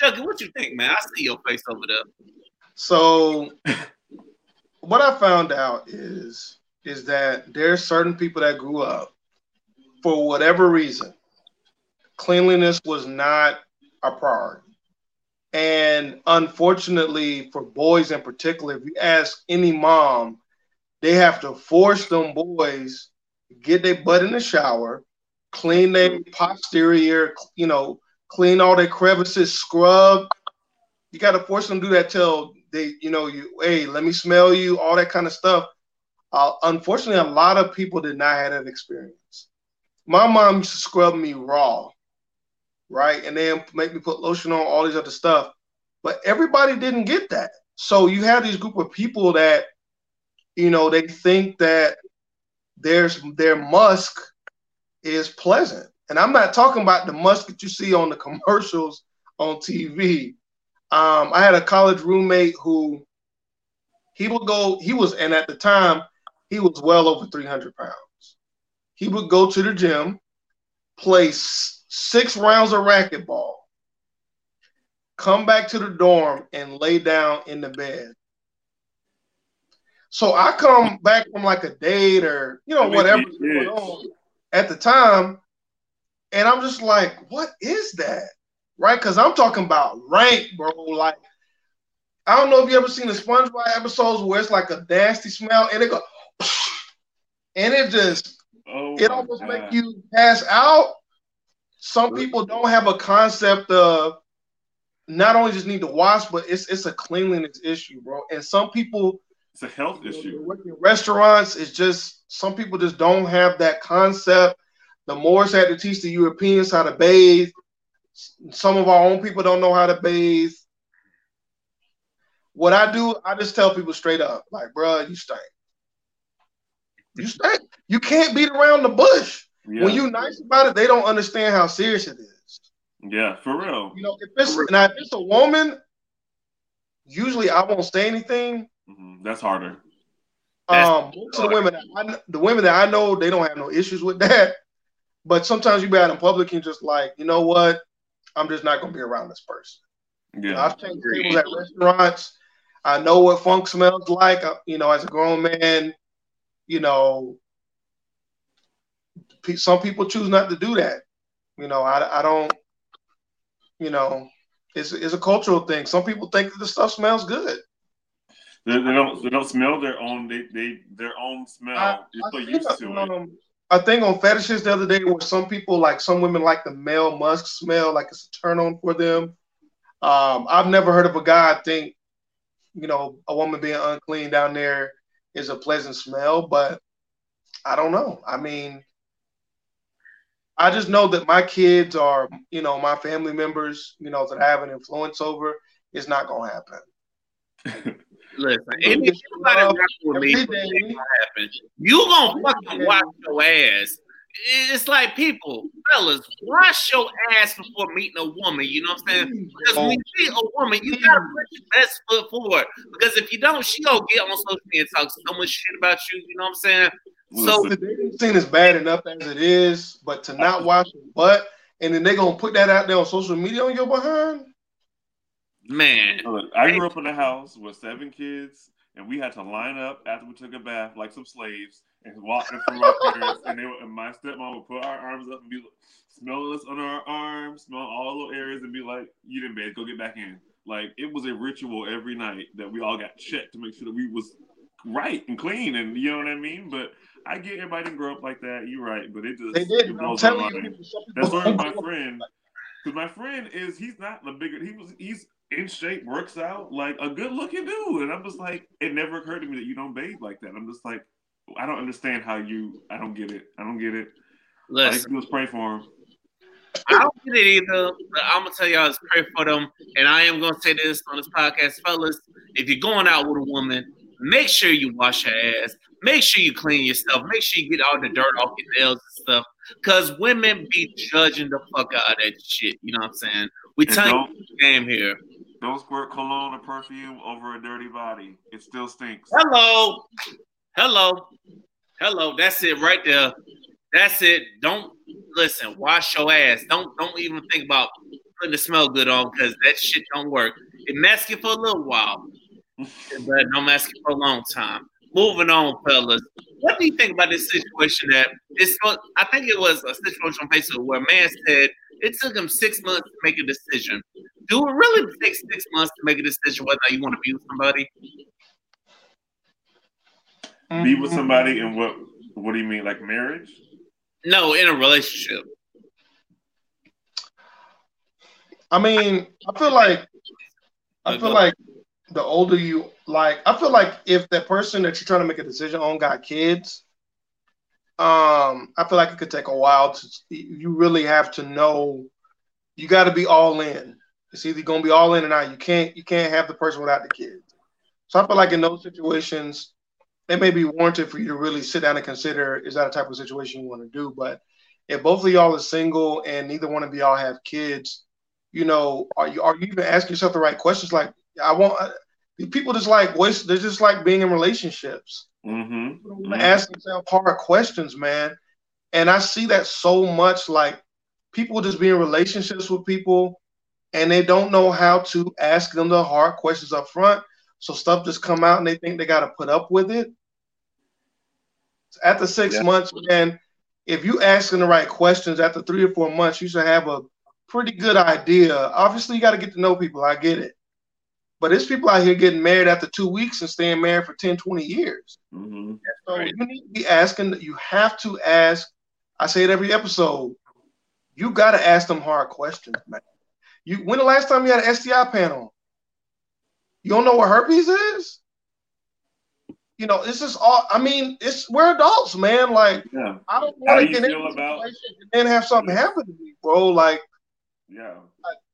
Juggy, what you think, man? I see your face over there. So [LAUGHS] what I found out is is that there's certain people that grew up for whatever reason, cleanliness was not a priority. And unfortunately, for boys in particular, if you ask any mom, they have to force them boys get their butt in the shower, clean their posterior, you know, clean all their crevices, scrub. You got to force them to do that till they, you know, you, hey, let me smell you, all that kind of stuff. Uh, unfortunately, a lot of people did not have that experience. my mom used to scrub me raw, right? And then make me put lotion on all these other stuff. But everybody didn't get that. So you have these group of people that, you know, they think that there's their musk is pleasant. And I'm not talking about the musk that you see on the [LAUGHS] commercials on TV. Um, I had a college roommate who he would go, he was, and at the time, he was well over 300 pounds. He would go to the gym, play six rounds of racquetball, come back to the dorm, and lay down in the bed. So I come back from like a date or you know whatever going on at the time, and I'm just like, what is that? Right? Because I'm talking about rank, bro. Like, I don't know if you ever seen the SpongeBob episodes where it's like a nasty smell and it go, [LAUGHS] and it just, oh it almost God. make you pass out. Some people don't have a concept of not only just need to wash, but it's it's a cleanliness issue, bro. And some people, it's a health issue. Working restaurants, it's just some people just don't have that concept the Moors had to teach the Europeans how to bathe. Some of our own people don't know how to bathe. What I do, I just tell people straight up, like, bro, you stink. You stink. You can't beat around the bush. Yeah. When you're nice about it, they don't understand how serious it is. Yeah, for real. You know, if it's now if it's a woman, usually I won't say anything. Mm-hmm. That's harder. Um, most of the women, I, the women that I know, they don't have no issues with that. But sometimes you be out in public and just like, you know what? I'm just not gonna be around this person. Yeah. You know, I've changed tables at restaurants. I know what funk smells like. Uh, you know, as a grown man, you know, some people choose not to do that. You know, I, I don't. You know, it's it's a cultural thing. Some people think that the stuff smells good. They, they don't they don't smell their own they, they their own smell. I, They're so used to um, it a thing on fetishes the other day where some people like some women like the male musk smell like it's a turn on for them. Um, I've never heard of a guy think, you know, a woman being unclean down there is a pleasant smell, but I don't know. I mean, I just know that my kids are, you know, my family members, you know, that I have an influence over, it's not gonna happen. [LAUGHS] Listen, anybody with me, it's gonna happen. You gonna fucking wash your ass. It's like people, fellas, wash your ass before meeting a woman. You know what I'm saying? Because when you meet a woman, you gotta put your best foot forward. Because if you don't, she gonna get on social media and talk so much shit about you. You know what I'm saying? So the dating scene is bad enough as it is, but to not wash your butt and then they're gonna put that out there on social media on your behind. Man, Look, I grew up in a house with seven kids, and we had to line up after we took a bath like some slaves and walk in front of our [LAUGHS] parents. And, they, were, and my stepmom would put our arms up and be smelling us under our arms, smell all little areas, and be like, "You didn't bed, go get back in." Like it was a ritual every night that we all got checked to make sure that we was right and clean, and you know what I mean. But I get everybody didn't grow up like that. You're right, but it just they did. I'm telling you, that's why my friend. Because my friend is he's not the bigger he was he's in shape, works out, like a good looking dude. And I'm just like, it never occurred to me that you don't bathe like that. I'm just like, I don't understand how you. I don't get it. I don't get it. Listen, I just pray for him. I don't get it either. But I'm gonna tell y'all, to pray for them. And I am gonna say this on this podcast, fellas. If you're going out with a woman, make sure you wash your ass. Make sure you clean yourself. Make sure you get all the dirt off your nails and stuff. Cause women be judging the fuck out of that shit. You know what I'm saying? We tell you game here. Don't squirt cologne or perfume over a dirty body. It still stinks. Hello. Hello. Hello. That's it right there. That's it. Don't listen, wash your ass. Don't don't even think about putting the smell good on because that shit don't work. It masks you for a little while, [LAUGHS] but don't mask you for a long time. Moving on, fellas. What do you think about this situation that it's I think it was a situation on Facebook where a man said it took him six months to make a decision do it really take six months to make a decision whether you want to be with somebody? Be with somebody and what? What do you mean, like marriage? No, in a relationship. I mean, I feel like I feel like the older you like, I feel like if that person that you're trying to make a decision on got kids, um, I feel like it could take a while to. You really have to know. You got to be all in. It's either going to be all in or not. You can't. You can't have the person without the kids. So I feel like in those situations, it may be warranted for you to really sit down and consider: is that a type of situation you want to do? But if both of y'all are single and neither one of y'all have kids, you know, are you are you even asking yourself the right questions? Like, I want people just like waste. They're just like being in relationships. Mm-hmm. mm-hmm. Ask themselves hard questions, man. And I see that so much. Like people just be in relationships with people, and they don't know how to ask them the hard questions up front. So stuff just come out, and they think they got to put up with it. After six yeah. months, man, if you asking the right questions after three or four months, you should have a pretty good idea. Obviously, you got to get to know people. I get it. But there's people out here getting married after two weeks and staying married for 10, 20 years. Mm-hmm. So right. you need to be asking, you have to ask. I say it every episode. You got to ask them hard questions, man. You when the last time you had an STI panel? You don't know what herpes is? You know, it's just all. I mean, it's we're adults, man. Like, yeah. I don't want to get into a situation and then have something happen to me, bro. Like, yeah.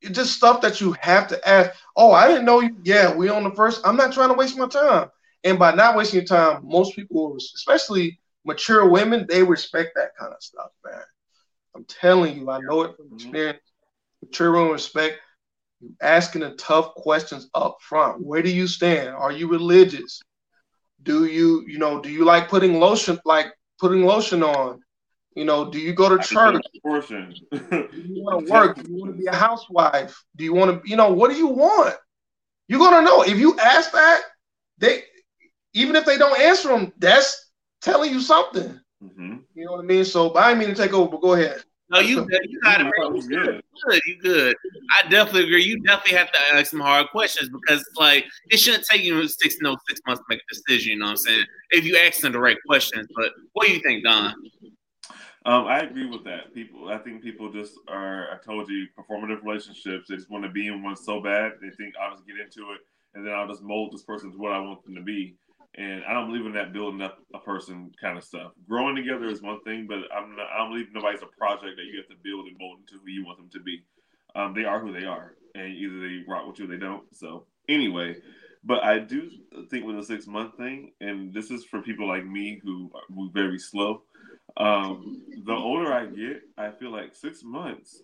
It's just stuff that you have to ask. Oh, I didn't know you. Yeah, we on the first. I'm not trying to waste my time. And by not wasting your time, most people, especially mature women, they respect that kind of stuff, man. I'm telling you, I know it from mm-hmm. experience. Mature women respect asking the tough questions up front. Where do you stand? Are you religious? Do you, you know, do you like putting lotion, like putting lotion on? You know, do you go to church? Portion. [LAUGHS] do you want to work? Do you want to be a housewife? Do you want to, you know, what do you want? You're gonna know if you ask that. They, even if they don't answer them, that's telling you something. Mm-hmm. You know what I mean? So, but I didn't mean to take over. But go ahead. No, you you got it. You good. good. You good. I definitely agree. You definitely have to ask some hard questions because like it shouldn't take you six no six months to make a decision. You know what I'm saying? If you ask them the right questions. But what do you think, Don? Um, I agree with that. People, I think people just are. I told you, performative relationships. They just want to be in one so bad. They think I'll just get into it, and then I'll just mold this person to what I want them to be. And I don't believe in that building up a person kind of stuff. Growing together is one thing, but I'm not, I don't believe nobody's a project that you have to build and mold into who you want them to be. Um, they are who they are, and either they rock with you or they don't. So anyway, but I do think with the six month thing, and this is for people like me who move very slow. Um, the older I get, I feel like six months.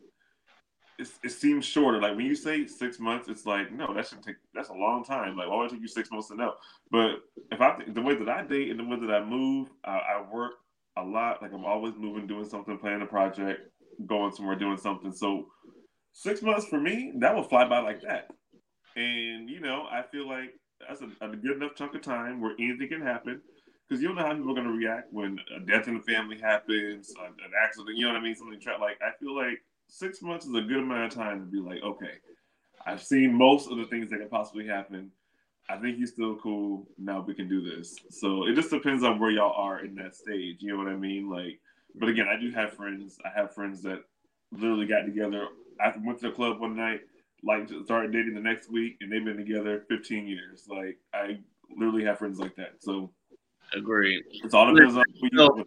it seems shorter. Like when you say six months, it's like no, that should take. That's a long time. Like why would it take you six months to know? But if I the way that I date and the way that I move, I, I work a lot. Like I'm always moving, doing something, planning a project, going somewhere, doing something. So six months for me, that will fly by like that. And you know, I feel like that's a, a good enough chunk of time where anything can happen because you don't know how people are going to react when a death in the family happens, an accident. You know what I mean? Something tra- like I feel like six months is a good amount of time to be like, okay, I've seen most of the things that can possibly happen. I think he's still cool. Now we can do this. So it just depends on where y'all are in that stage. You know what I mean? Like, but again, I do have friends. I have friends that literally got together. I went to the club one night, like started dating the next week, and they've been together 15 years. Like I literally have friends like that. So Agreed. It's all depends on who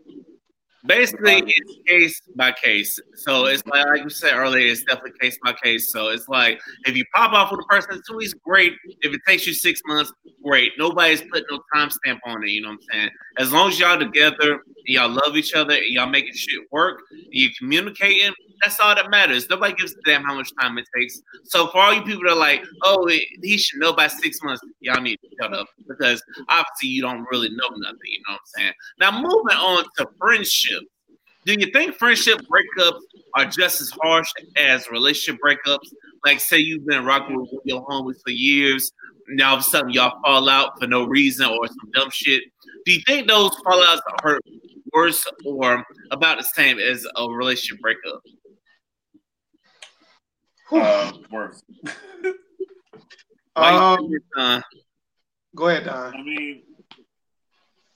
basically, it's case by case. So it's like, like we said earlier, it's definitely case by case. So it's like if you pop off with a person two weeks, great. If it takes you six months, great. Nobody's putting no timestamp on it. You know what I'm saying? As long as y'all together, y'all love each other, y'all making shit work, you communicating, that's all that matters. Nobody gives a damn how much time it takes. So for all you people that are like, oh, he should know by six months, y'all need to shut up because obviously you don't really know nothing. You know what I'm saying? Now moving on to friendship. Do you think friendship breakups are just as harsh as relationship breakups? Like, say you've been rocking with your homies for years, now all of a sudden y'all fall out for no reason or some dumb shit. Do you think those fallouts are worse or about the same as a relationship breakup? Uh, worse. um, go ahead, Don. I mean,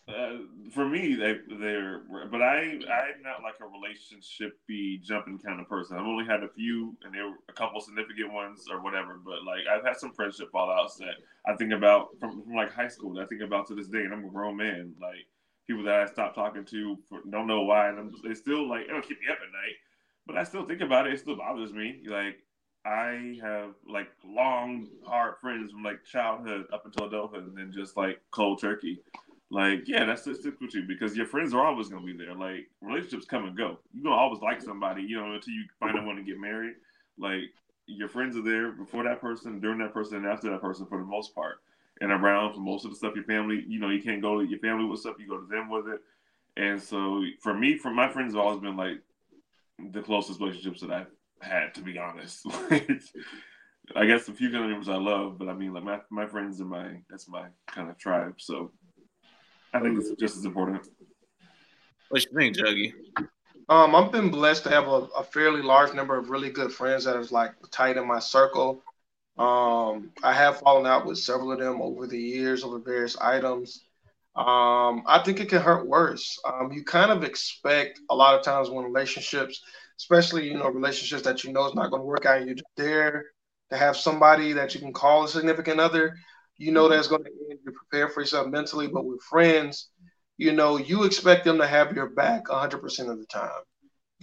uh, for me, they they're, but I I'm not like a relationship be jumping kind of person. I've only had a few, and there were a couple significant ones or whatever. But like I've had some friendship fallouts that I think about from, from like high school. That I think about to this day, and I'm a grown man. Like people that I stopped talking to for, don't know why, and I'm, they still like it'll keep me up at night. But I still think about it. It still bothers me. Like I have like long, hard friends from like childhood up until adulthood, and then just like cold turkey. Like, yeah, that's just stick with you because your friends are always gonna be there. Like relationships come and go. You're gonna always like somebody, you know, until you find out when to get married. Like your friends are there before that person, during that person, and after that person for the most part. And around for most of the stuff your family, you know, you can't go to your family with stuff, you go to them with it. And so for me, for my friends have always been like the closest relationships that I've had, to be honest. [LAUGHS] I guess a few family members I love, but I mean like my, my friends are my that's my kind of tribe. So I think it's just as important. What you think, Juggy? Um, I've been blessed to have a, a, fairly large number of really good friends that is like tight in my circle. Um, I have fallen out with several of them over the years over various items. Um, I think it can hurt worse. Um, you kind of expect a lot of times when relationships, especially you know relationships that you know is not going to work out, you're just there to have somebody that you can call a significant other. You know that's going to end. You're prepared for yourself mentally, but with friends, you know, you expect them to have your back 100% of the time.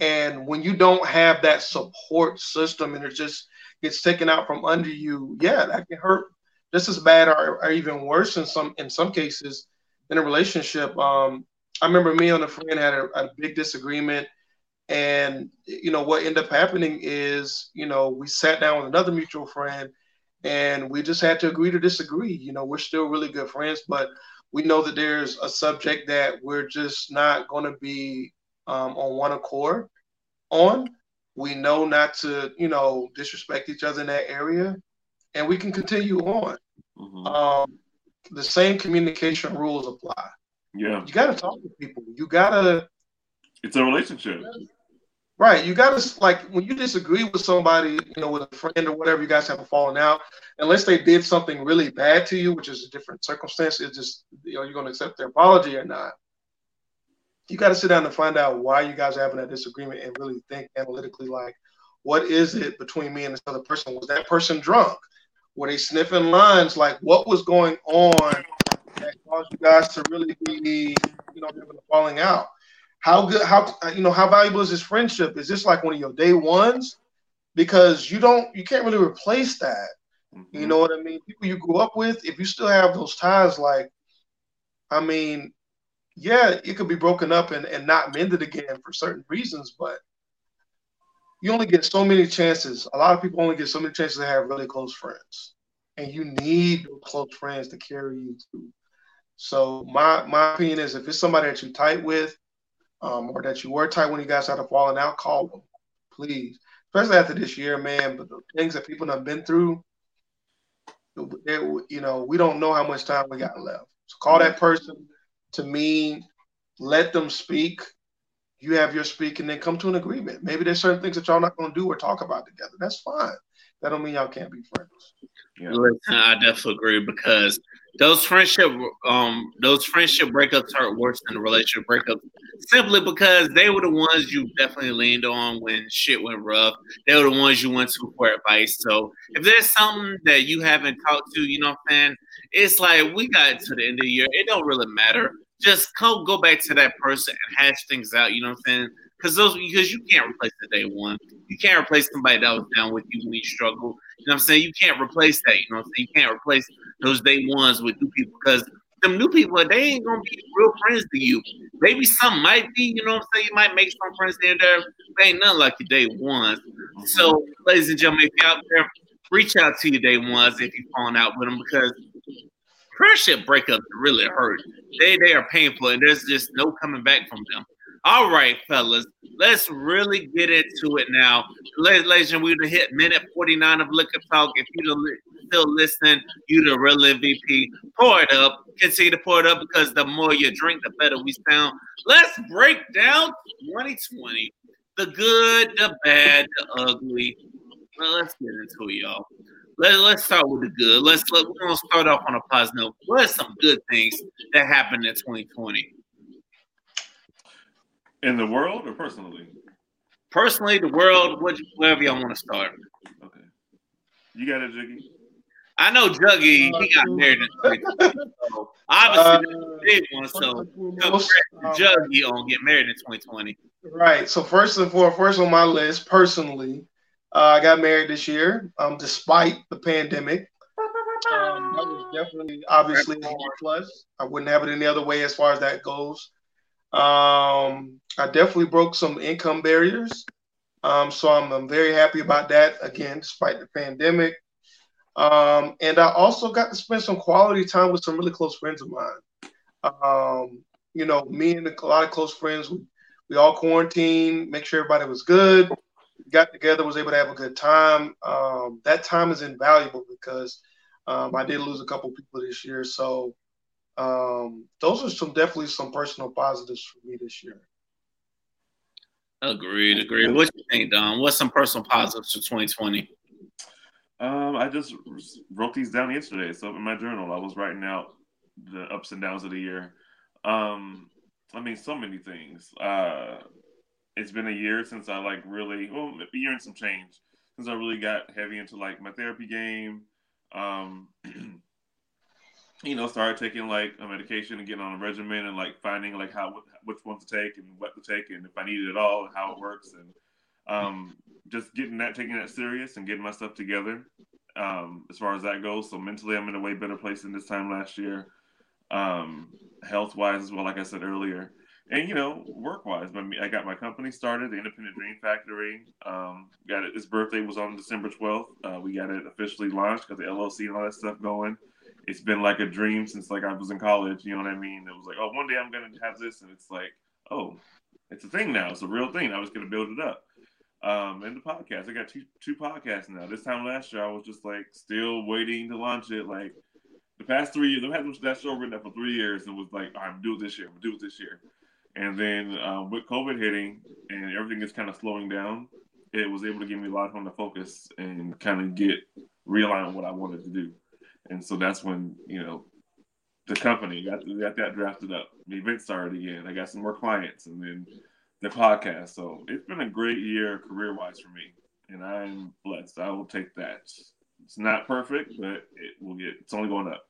And when you don't have that support system and it just gets taken out from under you, yeah, that can hurt just as bad or, or even worse in some in some cases in a relationship. Um, I remember me and a friend had a, a big disagreement, and you know what ended up happening is you know we sat down with another mutual friend, and we just had to agree to disagree. You know, we're still really good friends, but we know that there's a subject that we're just not going to be um, on one accord on. We know not to, you know, disrespect each other in that area, and we can continue on. Mm-hmm. Um, the same communication rules apply. Yeah, you got to talk to people. You got to. It's a relationship. Right. You got to like when you disagree with somebody, you know, with a friend or whatever, you guys have a falling out. Unless they did something really bad to you, which is a different circumstance, it's just you know you're going to accept their apology or not. You got to sit down and find out why you guys are having that disagreement and really think analytically, like, what is it between me and this other person? Was that person drunk? Were they sniffing lines? Like, what was going on that caused you guys to really be, you know, having a falling out? How good how you know how valuable is this friendship? Is this like one of your day ones? Because you don't you can't really replace that. Mm-hmm. you know what i mean? People you grew up with if you still have those ties like i mean yeah it could be broken up and, and not mended again for certain reasons but you only get so many chances. A lot of people only get so many chances to have really close friends. And you need close friends to carry you through. So my my opinion is if it's somebody that you're tight with um, or that you were tight when you guys had a falling out, call them, please. Especially after this year, man. But the things that people have been through, it, you know, we don't know how much time we got left. So call that person to me, let them speak. You have your speak, and then come to an agreement. Maybe there's certain things that y'all not going to do or talk about together. That's fine. That don't mean y'all can't be friends. Yeah. I definitely agree because those friendship um those friendship breakups hurt worse than the relationship breakups simply because they were the ones you definitely leaned on when shit went rough. They were the ones you went to for advice. So if there's something that you haven't talked to, you know what I'm saying? It's like we got to the end of the year. It don't really matter. Just come go back to that person and hash things out, you know what I'm saying? Because those because you can't replace the day one. You can't replace somebody that was down with you when you struggle. You know what I'm saying? You can't replace that. You know what I'm saying? You can't replace those day ones with new people because them new people, they ain't gonna be real friends to you. Maybe some might be, you know what I'm saying? You might make some friends there there. They ain't nothing like your day ones. So, ladies and gentlemen, if you're out there, reach out to your day ones if you're falling out with them because friendship breakups really hurt. They they are painful and there's just no coming back from them. All right, fellas, let's really get into it now. Ladies, and gentlemen, we hit minute 49 of Liquor Talk. If you still listening, you the real MVP. Pour it up. Continue to pour it up because the more you drink, the better we sound. Let's break down 2020. The good, the bad, the ugly. Well, let's get into it, y'all. Let, let's start with the good. Let's let, we're gonna start off on a positive. What are some good things that happened in 2020? In the world or personally? Personally, the world, wherever y'all want to start. Okay. You got it, Juggy. I know Juggy, he got married in so obviously uh, big one. So, congrats to Juggy on getting married in 2020. Right. So first and foremost, first on my list, personally, uh, I got married this year, um, despite the pandemic. Um, that was definitely, obviously, a plus. I wouldn't have it any other way as far as that goes. Um, I definitely broke some income barriers. Um, so I'm, I'm, very happy about that, again, despite the pandemic. Um, and I also got to spend some quality time with some really close friends of mine. Um, you know, me and a lot of close friends, we, we all quarantined, make sure everybody was good, got together, was able to have a good time. Um, that time is invaluable because um, I did lose a couple people this year. So um, those are some definitely some personal positives for me this year. Agreed, agreed. What you think, Don? What's some personal positives for 2020? Um, I just wrote these down yesterday. So in my journal, I was writing out the ups and downs of the year. Um, I mean, so many things. Uh, it's been a year since I like really, well, a year and some change since I really got heavy into like my therapy game. Um, [CLEARS THROAT] you know, started taking like a medication and getting on a regimen and like finding like how which one to take and what to take and if I need it all and how it works and um, just getting that taking that serious and getting my stuff together um, as far as that goes. So mentally, I'm in a way better place than this time last year. Um, health wise as well, like I said earlier, and you know, work wise. I got my company started, the Independent Dream Factory. Um, got it. His birthday was on December 12th. Uh, we got it officially launched, got the LLC and all that stuff going it's been like a dream since like I was in college. You know what I mean? It was like, oh, one day I'm gonna have this, and it's like, oh, it's a thing now. It's a real thing. I was gonna build it up. Um, and the podcast, I got two two podcasts now. This time last year, I was just like still waiting to launch it. Like the past three years, I've had that show written up for three years, and was like, I'm do it this year. I'm do it this year. And then um, with COVID hitting and everything is kind of slowing down, it was able to give me a lot of time to focus and kind of get realign what I wanted to do. And so that's when, you know, the company got, got that drafted up. The event started again. I got some more clients and then the podcast. So it's been a great year career wise for me. And I'm blessed. I will take that. It's not perfect, but it will get, it's only going up.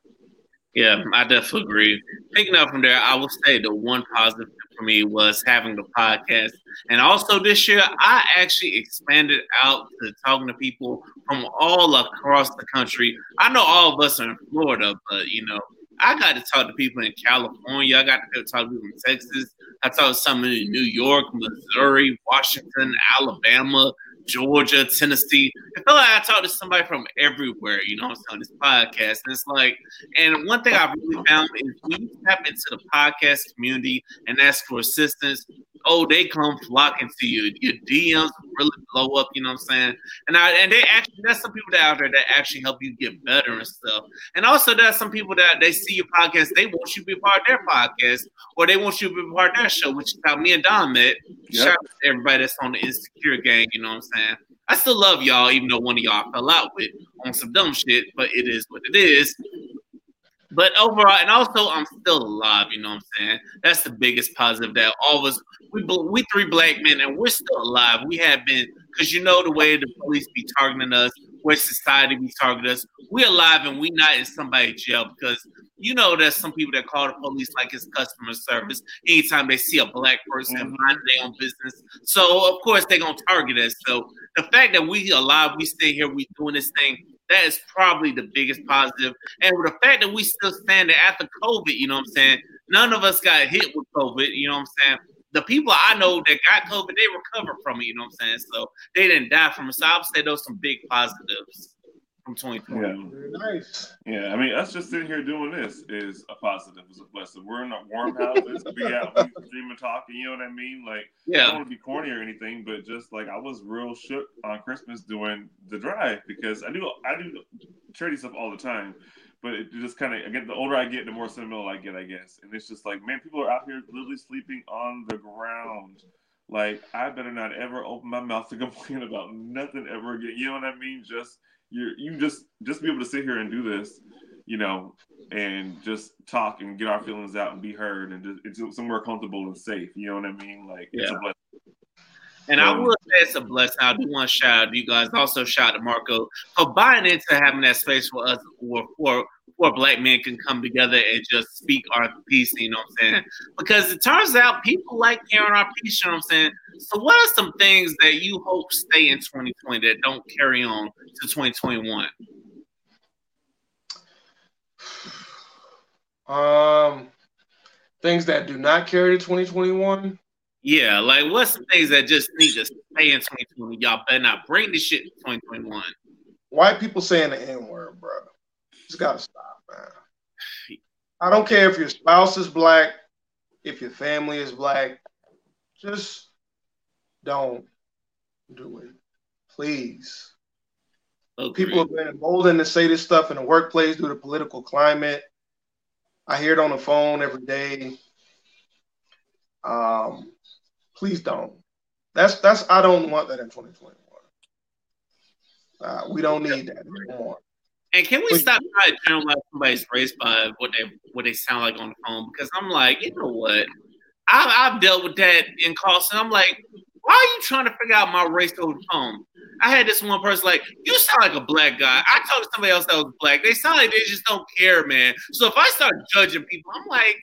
Yeah, I definitely agree. Picking up from there, I will say the one positive for me was having the podcast. And also this year, I actually expanded out to talking to people from all across the country. I know all of us are in Florida, but you know, I got to talk to people in California. I got to talk to people in Texas. I talked to some in New York, Missouri, Washington, Alabama, Georgia, Tennessee. I feel like I talk to somebody from everywhere, you know, on this podcast. And it's like, and one thing I've really found is when you tap into the podcast community and ask for assistance, oh, they come flocking to you. Your DMs really blow up, you know what I'm saying? And I and they actually there's some people that out there that actually help you get better and stuff. And also there's some people that they see your podcast, they want you to be part of their podcast, or they want you to be part of their show, which is how me and Don met. Yep. Shout out to everybody that's on the Insecure gang, you know what I'm saying? I still love y'all, even though one of y'all fell out with on some dumb shit, but it is what it is. But overall, and also I'm still alive. You know what I'm saying? That's the biggest positive that all of us, we we three black men, and we're still alive. We have been because you know the way the police be targeting us, where society be targeting us. We alive and we not in somebody's jail because you know there's some people that call the police like it's customer service anytime they see a black person mm-hmm. mind their own business. So of course they're gonna target us. So the fact that we alive, we stay here, we doing this thing that is probably the biggest positive. And with the fact that we still standing after COVID, you know what I'm saying? None of us got hit with COVID, you know what I'm saying? The people I know that got COVID, they recovered from it, you know what I'm saying? So they didn't die from it. So I would say those are some big positives from 2020. Yeah. Nice. Yeah, I mean, us just sitting here doing this is a positive, is a blessing. We're in a warm [LAUGHS] house. we got we dream and talking, you know what I mean? Like, yeah. I don't want to be corny or anything, but just like I was real shook on Christmas doing the drive because I do I do charity stuff all the time. But it just kind of again, the older I get, the more sentimental I get, I guess. And it's just like, man, people are out here literally sleeping on the ground. Like, I better not ever open my mouth to [LAUGHS] complain about nothing ever again. You know what I mean? Just you you just just be able to sit here and do this, you know, and just talk and get our feelings out and be heard and just, it's somewhere comfortable and safe. You know what I mean? Like yeah. it's a blessing. And I will say it's a blessing. I do want to shout out to you guys. Also shout out to Marco for buying into having that space for us for, for before black men can come together and just speak our piece, you know what I'm saying? Because it turns out people like hearing our piece, you know what I'm saying? So what are some things that you hope stay in 2020 that don't carry on to 2021? Um things that do not carry to 2021. Yeah, like what's some things that just need to stay in 2020? Y'all better not bring this shit to 2021. White people saying the N word, Just gotta stop, man. I don't care if your spouse is black, if your family is black, just don't do it. Please. Agreed. People have been emboldened to say this stuff in the workplace due to political climate. I hear it on the phone every day. Um, please don't. That's that's I don't want that in 2021. Uh, we don't need that anymore. And can we stop trying to generalize somebody's race by what they what they sound like on the phone? Because I'm like, you know what? I've, I've dealt with that in calls, and I'm like, why are you trying to figure out my race over the phone? I had this one person like, you sound like a black guy. I talked to somebody else that was black. They sound like they just don't care, man. So if I start judging people, I'm like,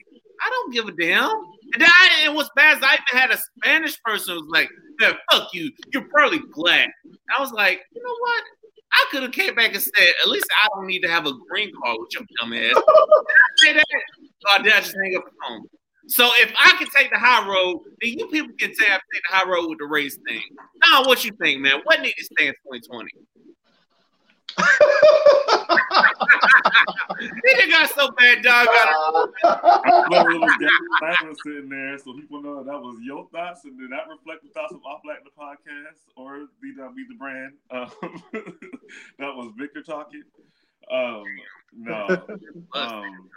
I don't give a damn. And then I, and what's bad is I even had a Spanish person who was like, man, fuck you. You're probably black. I was like, you know what? I could have came back and said, at least I don't need to have a green card with your dumb ass. did [LAUGHS] I say that? Oh, or did I just hang up the phone? So if I can take the high road, then you people can say I take the high road with the race thing. Now, what you think, man? What need to stay in 2020? He got so bad, dog. Got a little sitting there, so people know that was your thoughts, and did not reflect the thoughts of Off Black the podcast or Be the Be the brand. Um, [LAUGHS] that was Victor talking. Um, no. [LAUGHS] Um,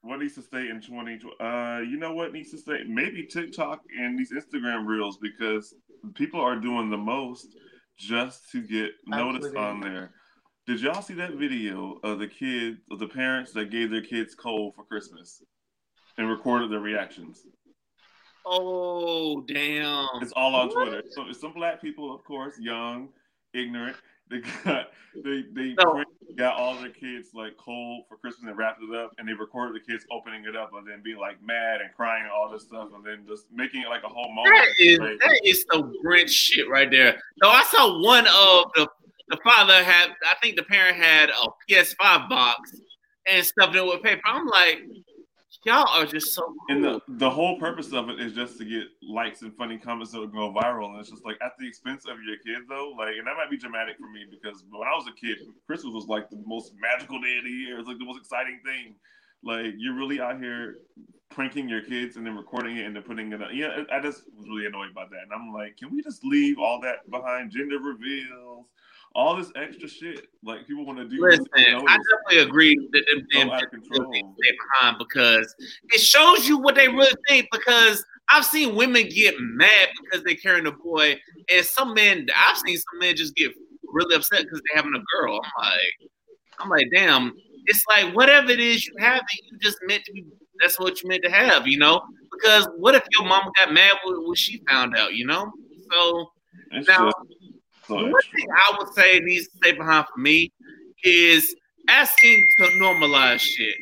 what needs to stay in 2020? Uh, you know what needs to stay? Maybe TikTok and these Instagram reels because people are doing the most just to get noticed on there. Did y'all see that video of the kids, of the parents that gave their kids coal for Christmas and recorded their reactions? Oh, damn. It's all on what? Twitter. So some black people, of course, young, ignorant, [LAUGHS] they got they they no. got all their kids like cold for Christmas and wrapped it up, and they recorded the kids opening it up and then being like mad and crying and all this stuff, and then just making it like a whole moment. That is like, that is some Grinch shit right there. No, I saw one of the the father had, I think the parent had a PS5 box and stuffed it with paper. I'm like, Y'all are just so cool. And the, the whole purpose of it is just to get likes and funny comments that would go viral. And it's just like at the expense of your kid though. Like and that might be dramatic for me because when I was a kid, Christmas was like the most magical day of the year. It's like the most exciting thing. Like you're really out here pranking your kids and then recording it and then putting it up. Yeah, I just was really annoyed by that. And I'm like, can we just leave all that behind gender reveals? All this extra shit. Like people want to do. Listen, I definitely agree that them damn stay behind because it shows you what they really think. Because I've seen women get mad because they're carrying a boy, and some men I've seen some men just get really upset because they're having a girl. I'm like, I'm like, damn. It's like whatever it is you have, you just meant to be. That's what you meant to have, you know. Because what if your mama got mad when she found out, you know? So it's now. Just- one thing I would say needs to stay behind for me is asking to normalize shit.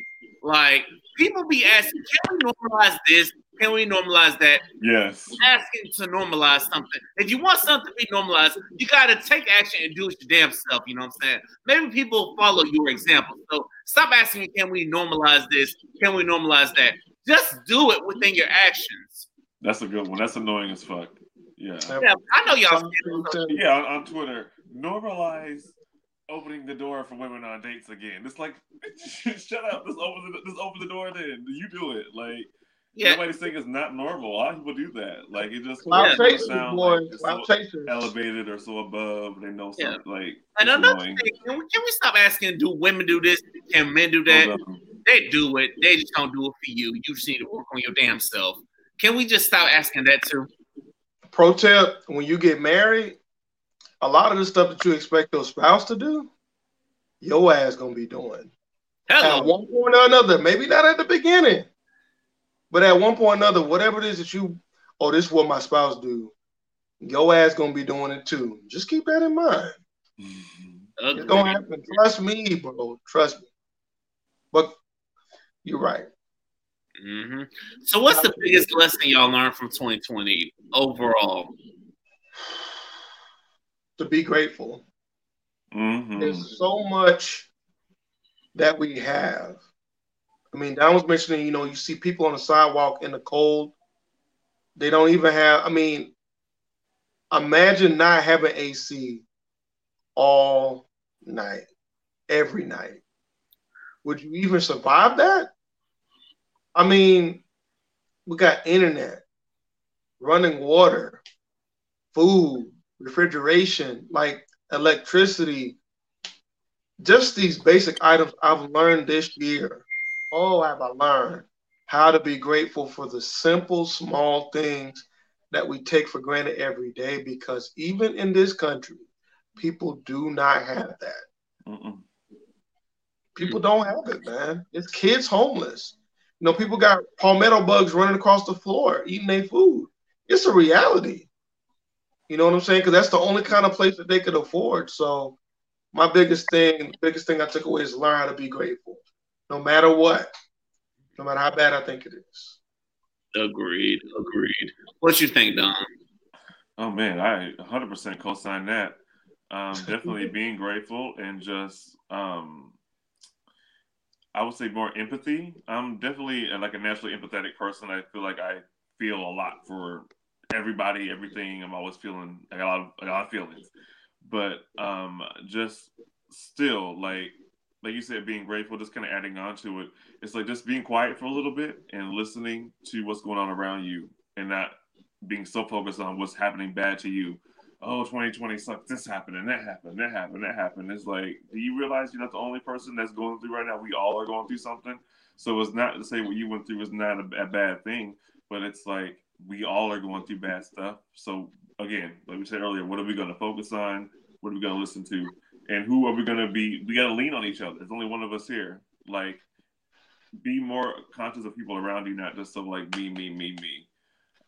Like people be asking, can we normalize this? Can we normalize that? Yes. Asking to normalize something. If you want something to be normalized, you got to take action and do it your damn self. You know what I'm saying? Maybe people follow your example. So stop asking me, can we normalize this? Can we normalize that? Just do it within your actions. That's a good one. That's annoying as fuck. Yeah. Yeah, I know y'all. Yeah, on, on Twitter, normalize opening the door for women on dates again. It's like, [LAUGHS] shut up. Just open the just open the door. Then you do it. Like, yeah. nobody's saying it's not normal. A lot of people do that. Like, it just yeah. sound boy. like so elevated or so above. They know something yeah. like. And another thing, can we, can we stop asking? Do women do this? Can men do oh, that? They do it. They just don't do it for you. You just need to work on your damn self. Can we just stop asking that too? Pro tip: When you get married, a lot of the stuff that you expect your spouse to do, your ass gonna be doing. Hello. At one point or another, maybe not at the beginning, but at one point or another, whatever it is that you, oh, this is what my spouse do, your ass gonna be doing it too. Just keep that in mind. Mm-hmm. It's gonna happen. Trust me, bro. Trust me. But you're right. Mm-hmm. So, what's the biggest lesson y'all learned from 2020 overall? To be grateful. Mm-hmm. There's so much that we have. I mean, Don was mentioning, you know, you see people on the sidewalk in the cold. They don't even have, I mean, imagine not having AC all night, every night. Would you even survive that? I mean, we got internet, running water, food, refrigeration, like electricity, just these basic items I've learned this year. Oh, have I learned how to be grateful for the simple, small things that we take for granted every day because even in this country, people do not have that. Mm-mm. People don't have it, man. It's kids homeless. You know, people got palmetto bugs running across the floor eating their food. It's a reality. You know what I'm saying? Because that's the only kind of place that they could afford. So, my biggest thing, biggest thing I took away is learn how to be grateful, no matter what, no matter how bad I think it is. Agreed. Agreed. What you think, Don? Oh man, I 100% co-sign that. Um, definitely being grateful and just, um, I would say more empathy. I'm definitely uh, like a naturally empathetic person. I feel like I feel a lot for everybody, everything. I'm always feeling like a lot of a lot of feelings, but um, just still like like you said, being grateful, just kind of adding on to it. It's like just being quiet for a little bit and listening to what's going on around you, and not being so focused on what's happening bad to you. Oh, 2020 sucks. This happened and that happened, that happened, that happened. It's like, do you realize you're not the only person that's going through right now? We all are going through something. So it's not to say what you went through is not a, a bad thing, but it's like we all are going through bad stuff. So again, like we said earlier, what are we going to focus on? What are we going to listen to? And who are we going to be? We got to lean on each other. There's only one of us here. Like, be more conscious of people around you, not just of like me, me, me, me.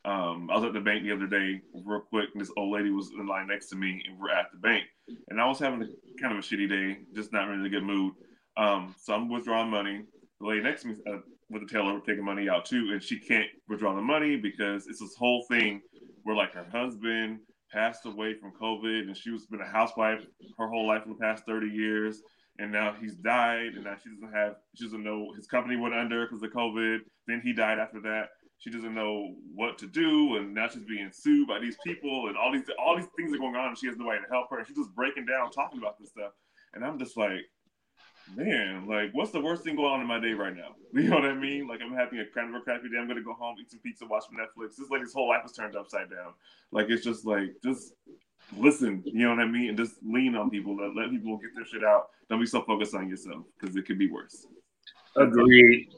Um, I was at the bank the other day, real quick, and this old lady was in line next to me, and we're at the bank, and I was having a, kind of a shitty day, just not really in a good mood. Um, so I'm withdrawing money. The lady next to me uh, with the teller taking money out too, and she can't withdraw the money because it's this whole thing where like her husband passed away from COVID, and she was been a housewife her whole life for the past 30 years, and now he's died, and now she doesn't have she doesn't know his company went under because of COVID. Then he died after that. She doesn't know what to do, and now she's being sued by these people, and all these all these things are going on, and she has nobody to help her, and she's just breaking down talking about this stuff, and I'm just like, man, like, what's the worst thing going on in my day right now? [LAUGHS] You know what I mean? Like, I'm having a kind of a crappy day. I'm gonna go home, eat some pizza, watch some Netflix. This lady's whole life is turned upside down. Like, it's just like, just listen. You know what I mean? And just lean on people. Let, let people get their shit out. Don't be so focused on yourself because it could be worse. Agreed.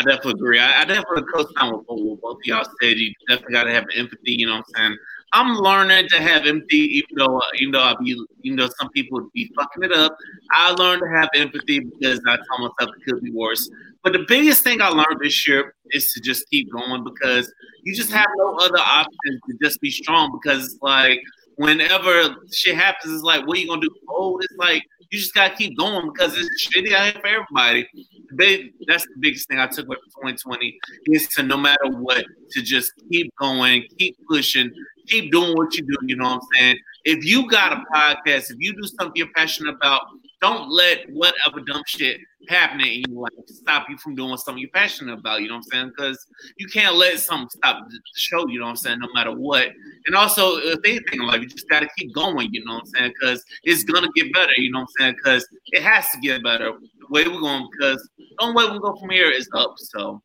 I definitely agree. I, I definitely co-sign with both, what both of y'all said. You definitely got to have empathy. You know what I'm saying? I'm learning to have empathy, even though uh, even though I be even though some people would be fucking it up. I learned to have empathy because I tell myself it could be worse. But the biggest thing I learned this year is to just keep going because you just have no other option to just be strong. Because it's like whenever shit happens, it's like, what are you gonna do? Oh, it's like you just gotta keep going because it's shitty out here for everybody. They, that's the biggest thing I took from 2020 is to no matter what, to just keep going, keep pushing, keep doing what you do. You know what I'm saying? If you got a podcast, if you do something you're passionate about, don't let whatever dumb shit happening stop you from doing something you're passionate about. You know what I'm saying? Because you can't let something stop the show. You know what I'm saying? No matter what. And also, if anything in life, you just got to keep going. You know what I'm saying? Because it's gonna get better. You know what I'm saying? Because it has to get better. The way we're going, because the only way we go from here is up. So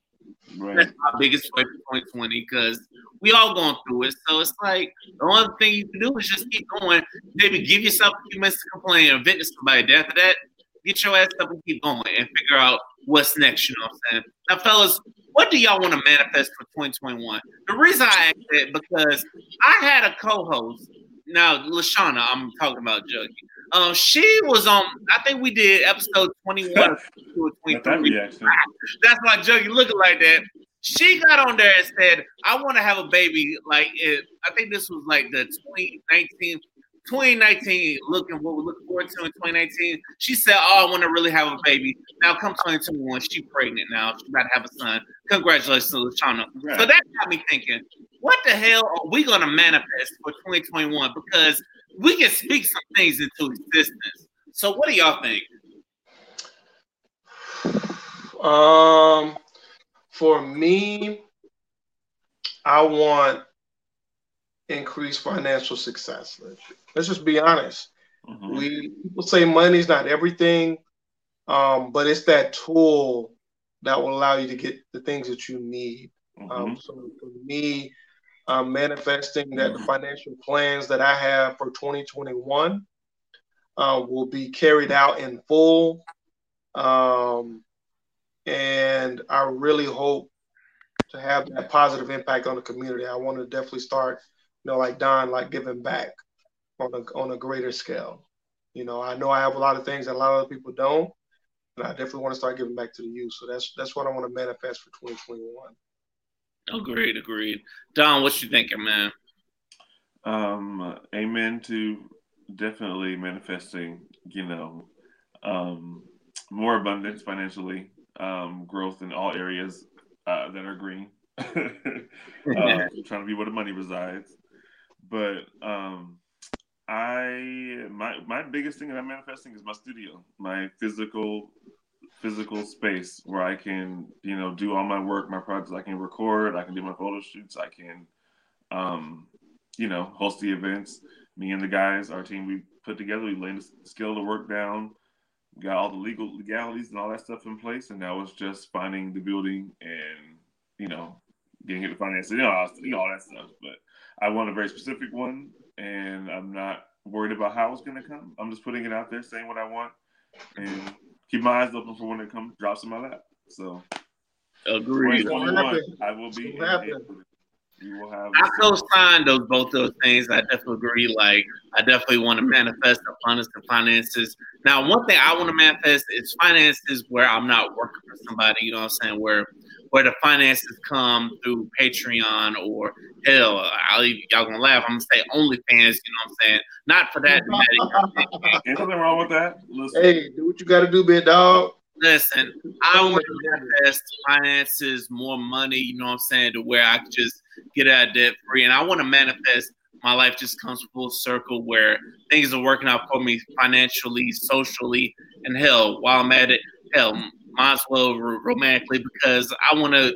Right. that's my biggest way for 2020 because we all going through it. So it's like the only thing you can do is just keep going. Maybe give yourself a few minutes to complain or vent to somebody. After that, get your ass up and keep going and figure out what's next. You know what I'm saying? Now, fellas, what do y'all want to manifest for 2021? The reason I asked that because I had a co-host. Now, Lashana, I'm talking about Juggy. Um, she was on. I think we did episode 21 [LAUGHS] or 23. That's why Juggy looking like that. She got on there and said, "I want to have a baby." Like, it, I think this was like the 2019 2019, looking what we're looking forward to in 2019. She said, "Oh, I want to really have a baby." Now, come 2021, she's pregnant now. She's about to have a son. Congratulations to Lashana. Right. So that got me thinking, what the hell are we going to manifest for 2021? Because we can speak some things into existence. So, what do y'all think? Um, for me, I want increased financial success. Let's just be honest. Mm-hmm. We people say money's not everything, um, but it's that tool that will allow you to get the things that you need. Um, mm-hmm. Um, so for me, I'm manifesting that the financial plans that I have for 2021 uh, will be carried out in full. Um, and I really hope to have that positive impact on the community. I want to definitely start, you know, like Don, like giving back on a on a greater scale. You know, I know I have a lot of things that a lot of other people don't, and I definitely want to start giving back to the youth. So that's that's what I want to manifest for 2021. Agreed, agreed. Don, what you thinking, man? Um, amen to definitely manifesting. You know, um, more abundance financially, um, growth in all areas uh, that are green. [LAUGHS] uh, [LAUGHS] trying to be where the money resides, but um, I my my biggest thing that I'm manifesting is my studio, my physical physical space where I can you know do all my work, my projects. I can record, I can do my photo shoots, I can um, you know host the events. Me and the guys, our team, we put together. We laid the skill the work down got all the legal legalities and all that stuff in place, and now it's just finding the building and you know getting it to finance, know, you know all that stuff. But I want a very specific one, and I'm not worried about how it's going to come. I'm just putting it out there, saying what I want, and keep my eyes open for when it comes drops in my lap. So, agreed. I will be You will have. I co-sign those both those things. I definitely agree. Like I definitely want to manifest abundance and finances. Now, one thing I want to manifest is finances where I'm not working for somebody. You know what I'm saying? Where where the finances come through Patreon or hell, I'll even, y'all gonna laugh. I'm gonna say OnlyFans. You know what I'm saying? Not for that. [LAUGHS] Ain't nothing wrong with that. Listen. Hey, do what you got to do, big dog. Listen, I want to manifest finances, more money. You know what I'm saying? To where I can just get out of debt free. And I want to manifest my life just comes full circle where things are working out for me financially, socially, and hell, while I'm at it, hell, might as well romantically because I want to.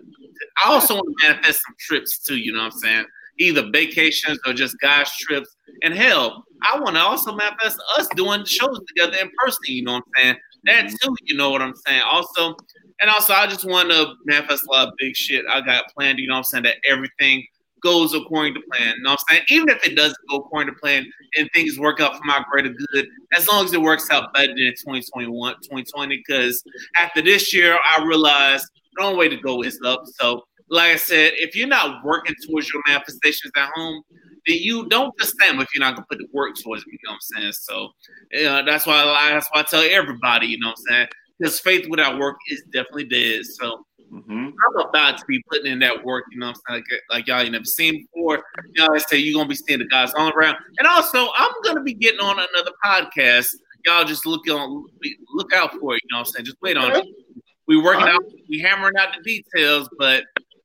I also want to manifest some trips too. You know what I'm saying? Either vacations or just guys trips. And hell, I want to also manifest us doing shows together in person. You know what I'm saying? That mm-hmm. too. You know what I'm saying? Also, and also, I just want to manifest a lot of big shit I got planned. You know what I'm saying? That everything goes according to plan. You know what I'm saying? Even if it doesn't go according to plan and things work out for my greater good, as long as it works out better than 2021, 2020, because after this year, I realized the only way to go is up. So, like I said, if you're not working towards your manifestations at home, then you don't just stand if you're not gonna put the work towards it. You know what I'm saying? So, yeah, that's why I, that's why I tell everybody. You know what I'm saying? because faith without work is definitely dead. So mm-hmm. I'm about to be putting in that work. You know, I'm saying like, like y'all you never seen before. Y'all say you're gonna be seeing the guys all around, and also I'm gonna be getting on another podcast. Y'all just look on, look out for it. You know, what I'm saying just wait on it. We working out, we hammering out the details, but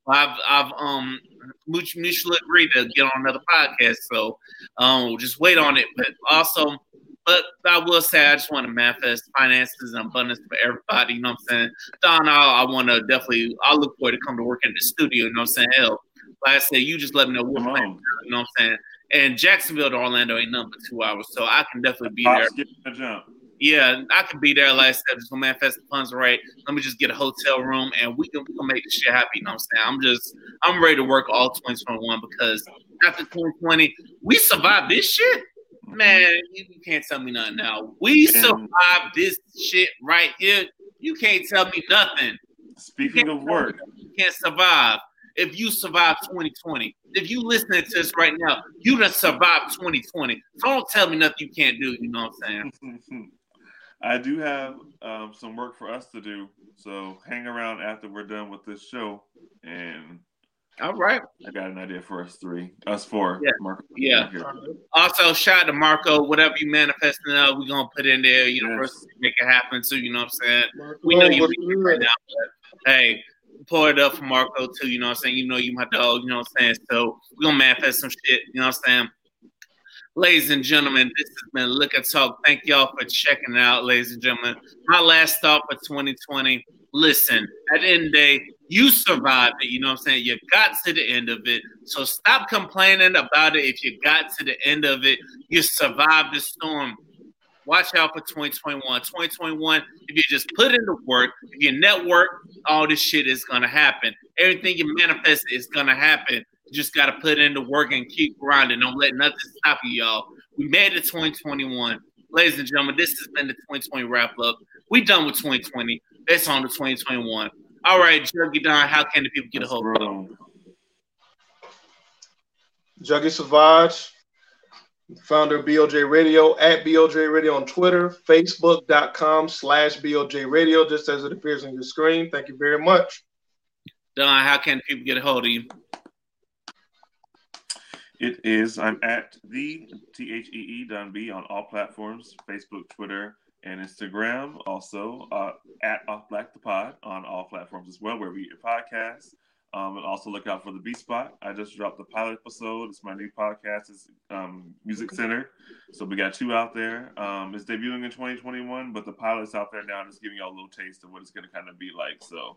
I've I've um mutually agreed to get on another podcast. So um just wait on it. But also but I will say I just want to manifest finances and abundance for everybody. You know what I'm saying? Don, I, I want to definitely. I look forward to come to work in the studio. You know what I'm saying? Hell, like I said, you just let me know what plan. You know what I'm saying? And Jacksonville to Orlando ain't nothing but two hours, so I can definitely be there. Yeah, I can be there. Like I said, just gonna manifest the funds right. Let me just get a hotel room, and we can, we can make this shit happen. You know what I'm saying? I'm just I'm ready to work all 2021 because after 2020, we survived this shit. Man, you can't tell me nothing now. We survived this shit right here. You can't tell me nothing. Speaking of work, you can't survive if you survive 2020. If you listening to this right now, you done survived 2020. So don't tell me nothing you can't do. You know what I'm saying? [LAUGHS] I do have um, some work for us to do. So hang around after we're done with this show, and All right. I got an idea for us three, us four. Yeah. Marco. Yeah. Also, shout out to Marco. Whatever you manifesting up, we're gonna put in there. You know, Yes. make it happen too. You know what I'm saying? We know you weak right now, but hey, pour it up for Marco too. You know what I'm saying? You know you my dog. You know what I'm saying? So we're gonna manifest some shit. You know what I'm saying? Ladies and gentlemen, this has been Liquor Talk. Thank y'all for checking it out, ladies and gentlemen. My last thought for 2020. Listen, at the end of the day, you survived it. You know what I'm saying? You got to the end of it. So stop complaining about it. If you got to the end of it, you survived the storm. Watch out for 2021. 2021, if you just put in the work, if you network, all this shit is gonna happen. Everything you manifest is gonna happen. You just gotta put in the work and keep grinding. Don't let nothing stop you, y'all. We made it 2021. Ladies and gentlemen, this has been the 2020 wrap up. We done with 2020. It's on to 2021. All right, Juggy Don, how can the people get a hold of you? Bro. Juggy Savage, founder of BOJ Radio, at BOJ Radio on Twitter, Facebook.com slash BOJ Radio, just as it appears on your screen. Thank you very much. Don, how can people get a hold of you? It is. I'm at the T H E E Don B on all platforms: Facebook, Twitter, and Instagram. Also uh, at Off Black the Pod on all platforms as well, where we get your podcasts. Um, and also look out for the B Spot. I just dropped the pilot episode. It's my new podcast. It's um, Music Center. So we got two out there. Um, it's debuting in 2021, but the pilot's out there now. Just giving y'all a little taste of what it's going to kind of be like. So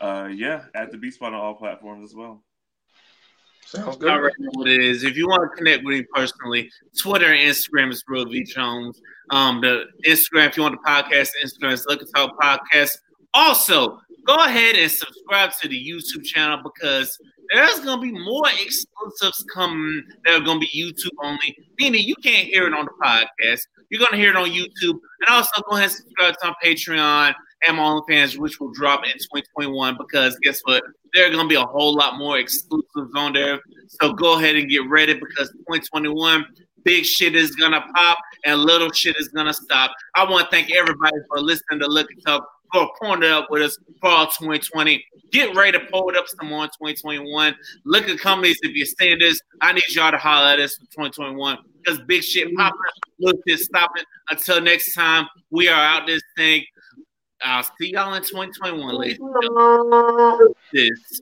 uh, yeah, at the B Spot on all platforms as well. Sounds I good. already know what it is. If you want to connect with me personally, Twitter and Instagram is Real V Jones. Um, the Instagram, if you want the podcast, Instagram is Liquor Talk Podcast. Also, go ahead and subscribe to the YouTube channel because there's gonna be more exclusives coming that are gonna be YouTube only. Meaning you can't hear it on the podcast. You're gonna hear it on YouTube, and also go ahead and subscribe to our Patreon and my OnlyFans, which will drop in 2021. Because guess what? There are gonna be a whole lot more exclusives on there. So go ahead and get ready because 2021 big shit is gonna pop and little shit is gonna stop. I want to thank everybody for listening to Liquor Talk, for pouring it up with us for all 2020. Get ready to pull it up some more in 2021. Look at companies if you're saying this. I need y'all to holler at us for 2021 because big shit popping, little shit stopping. Until next time, we are out this thing. I'll see y'all in 2021, ladies. This.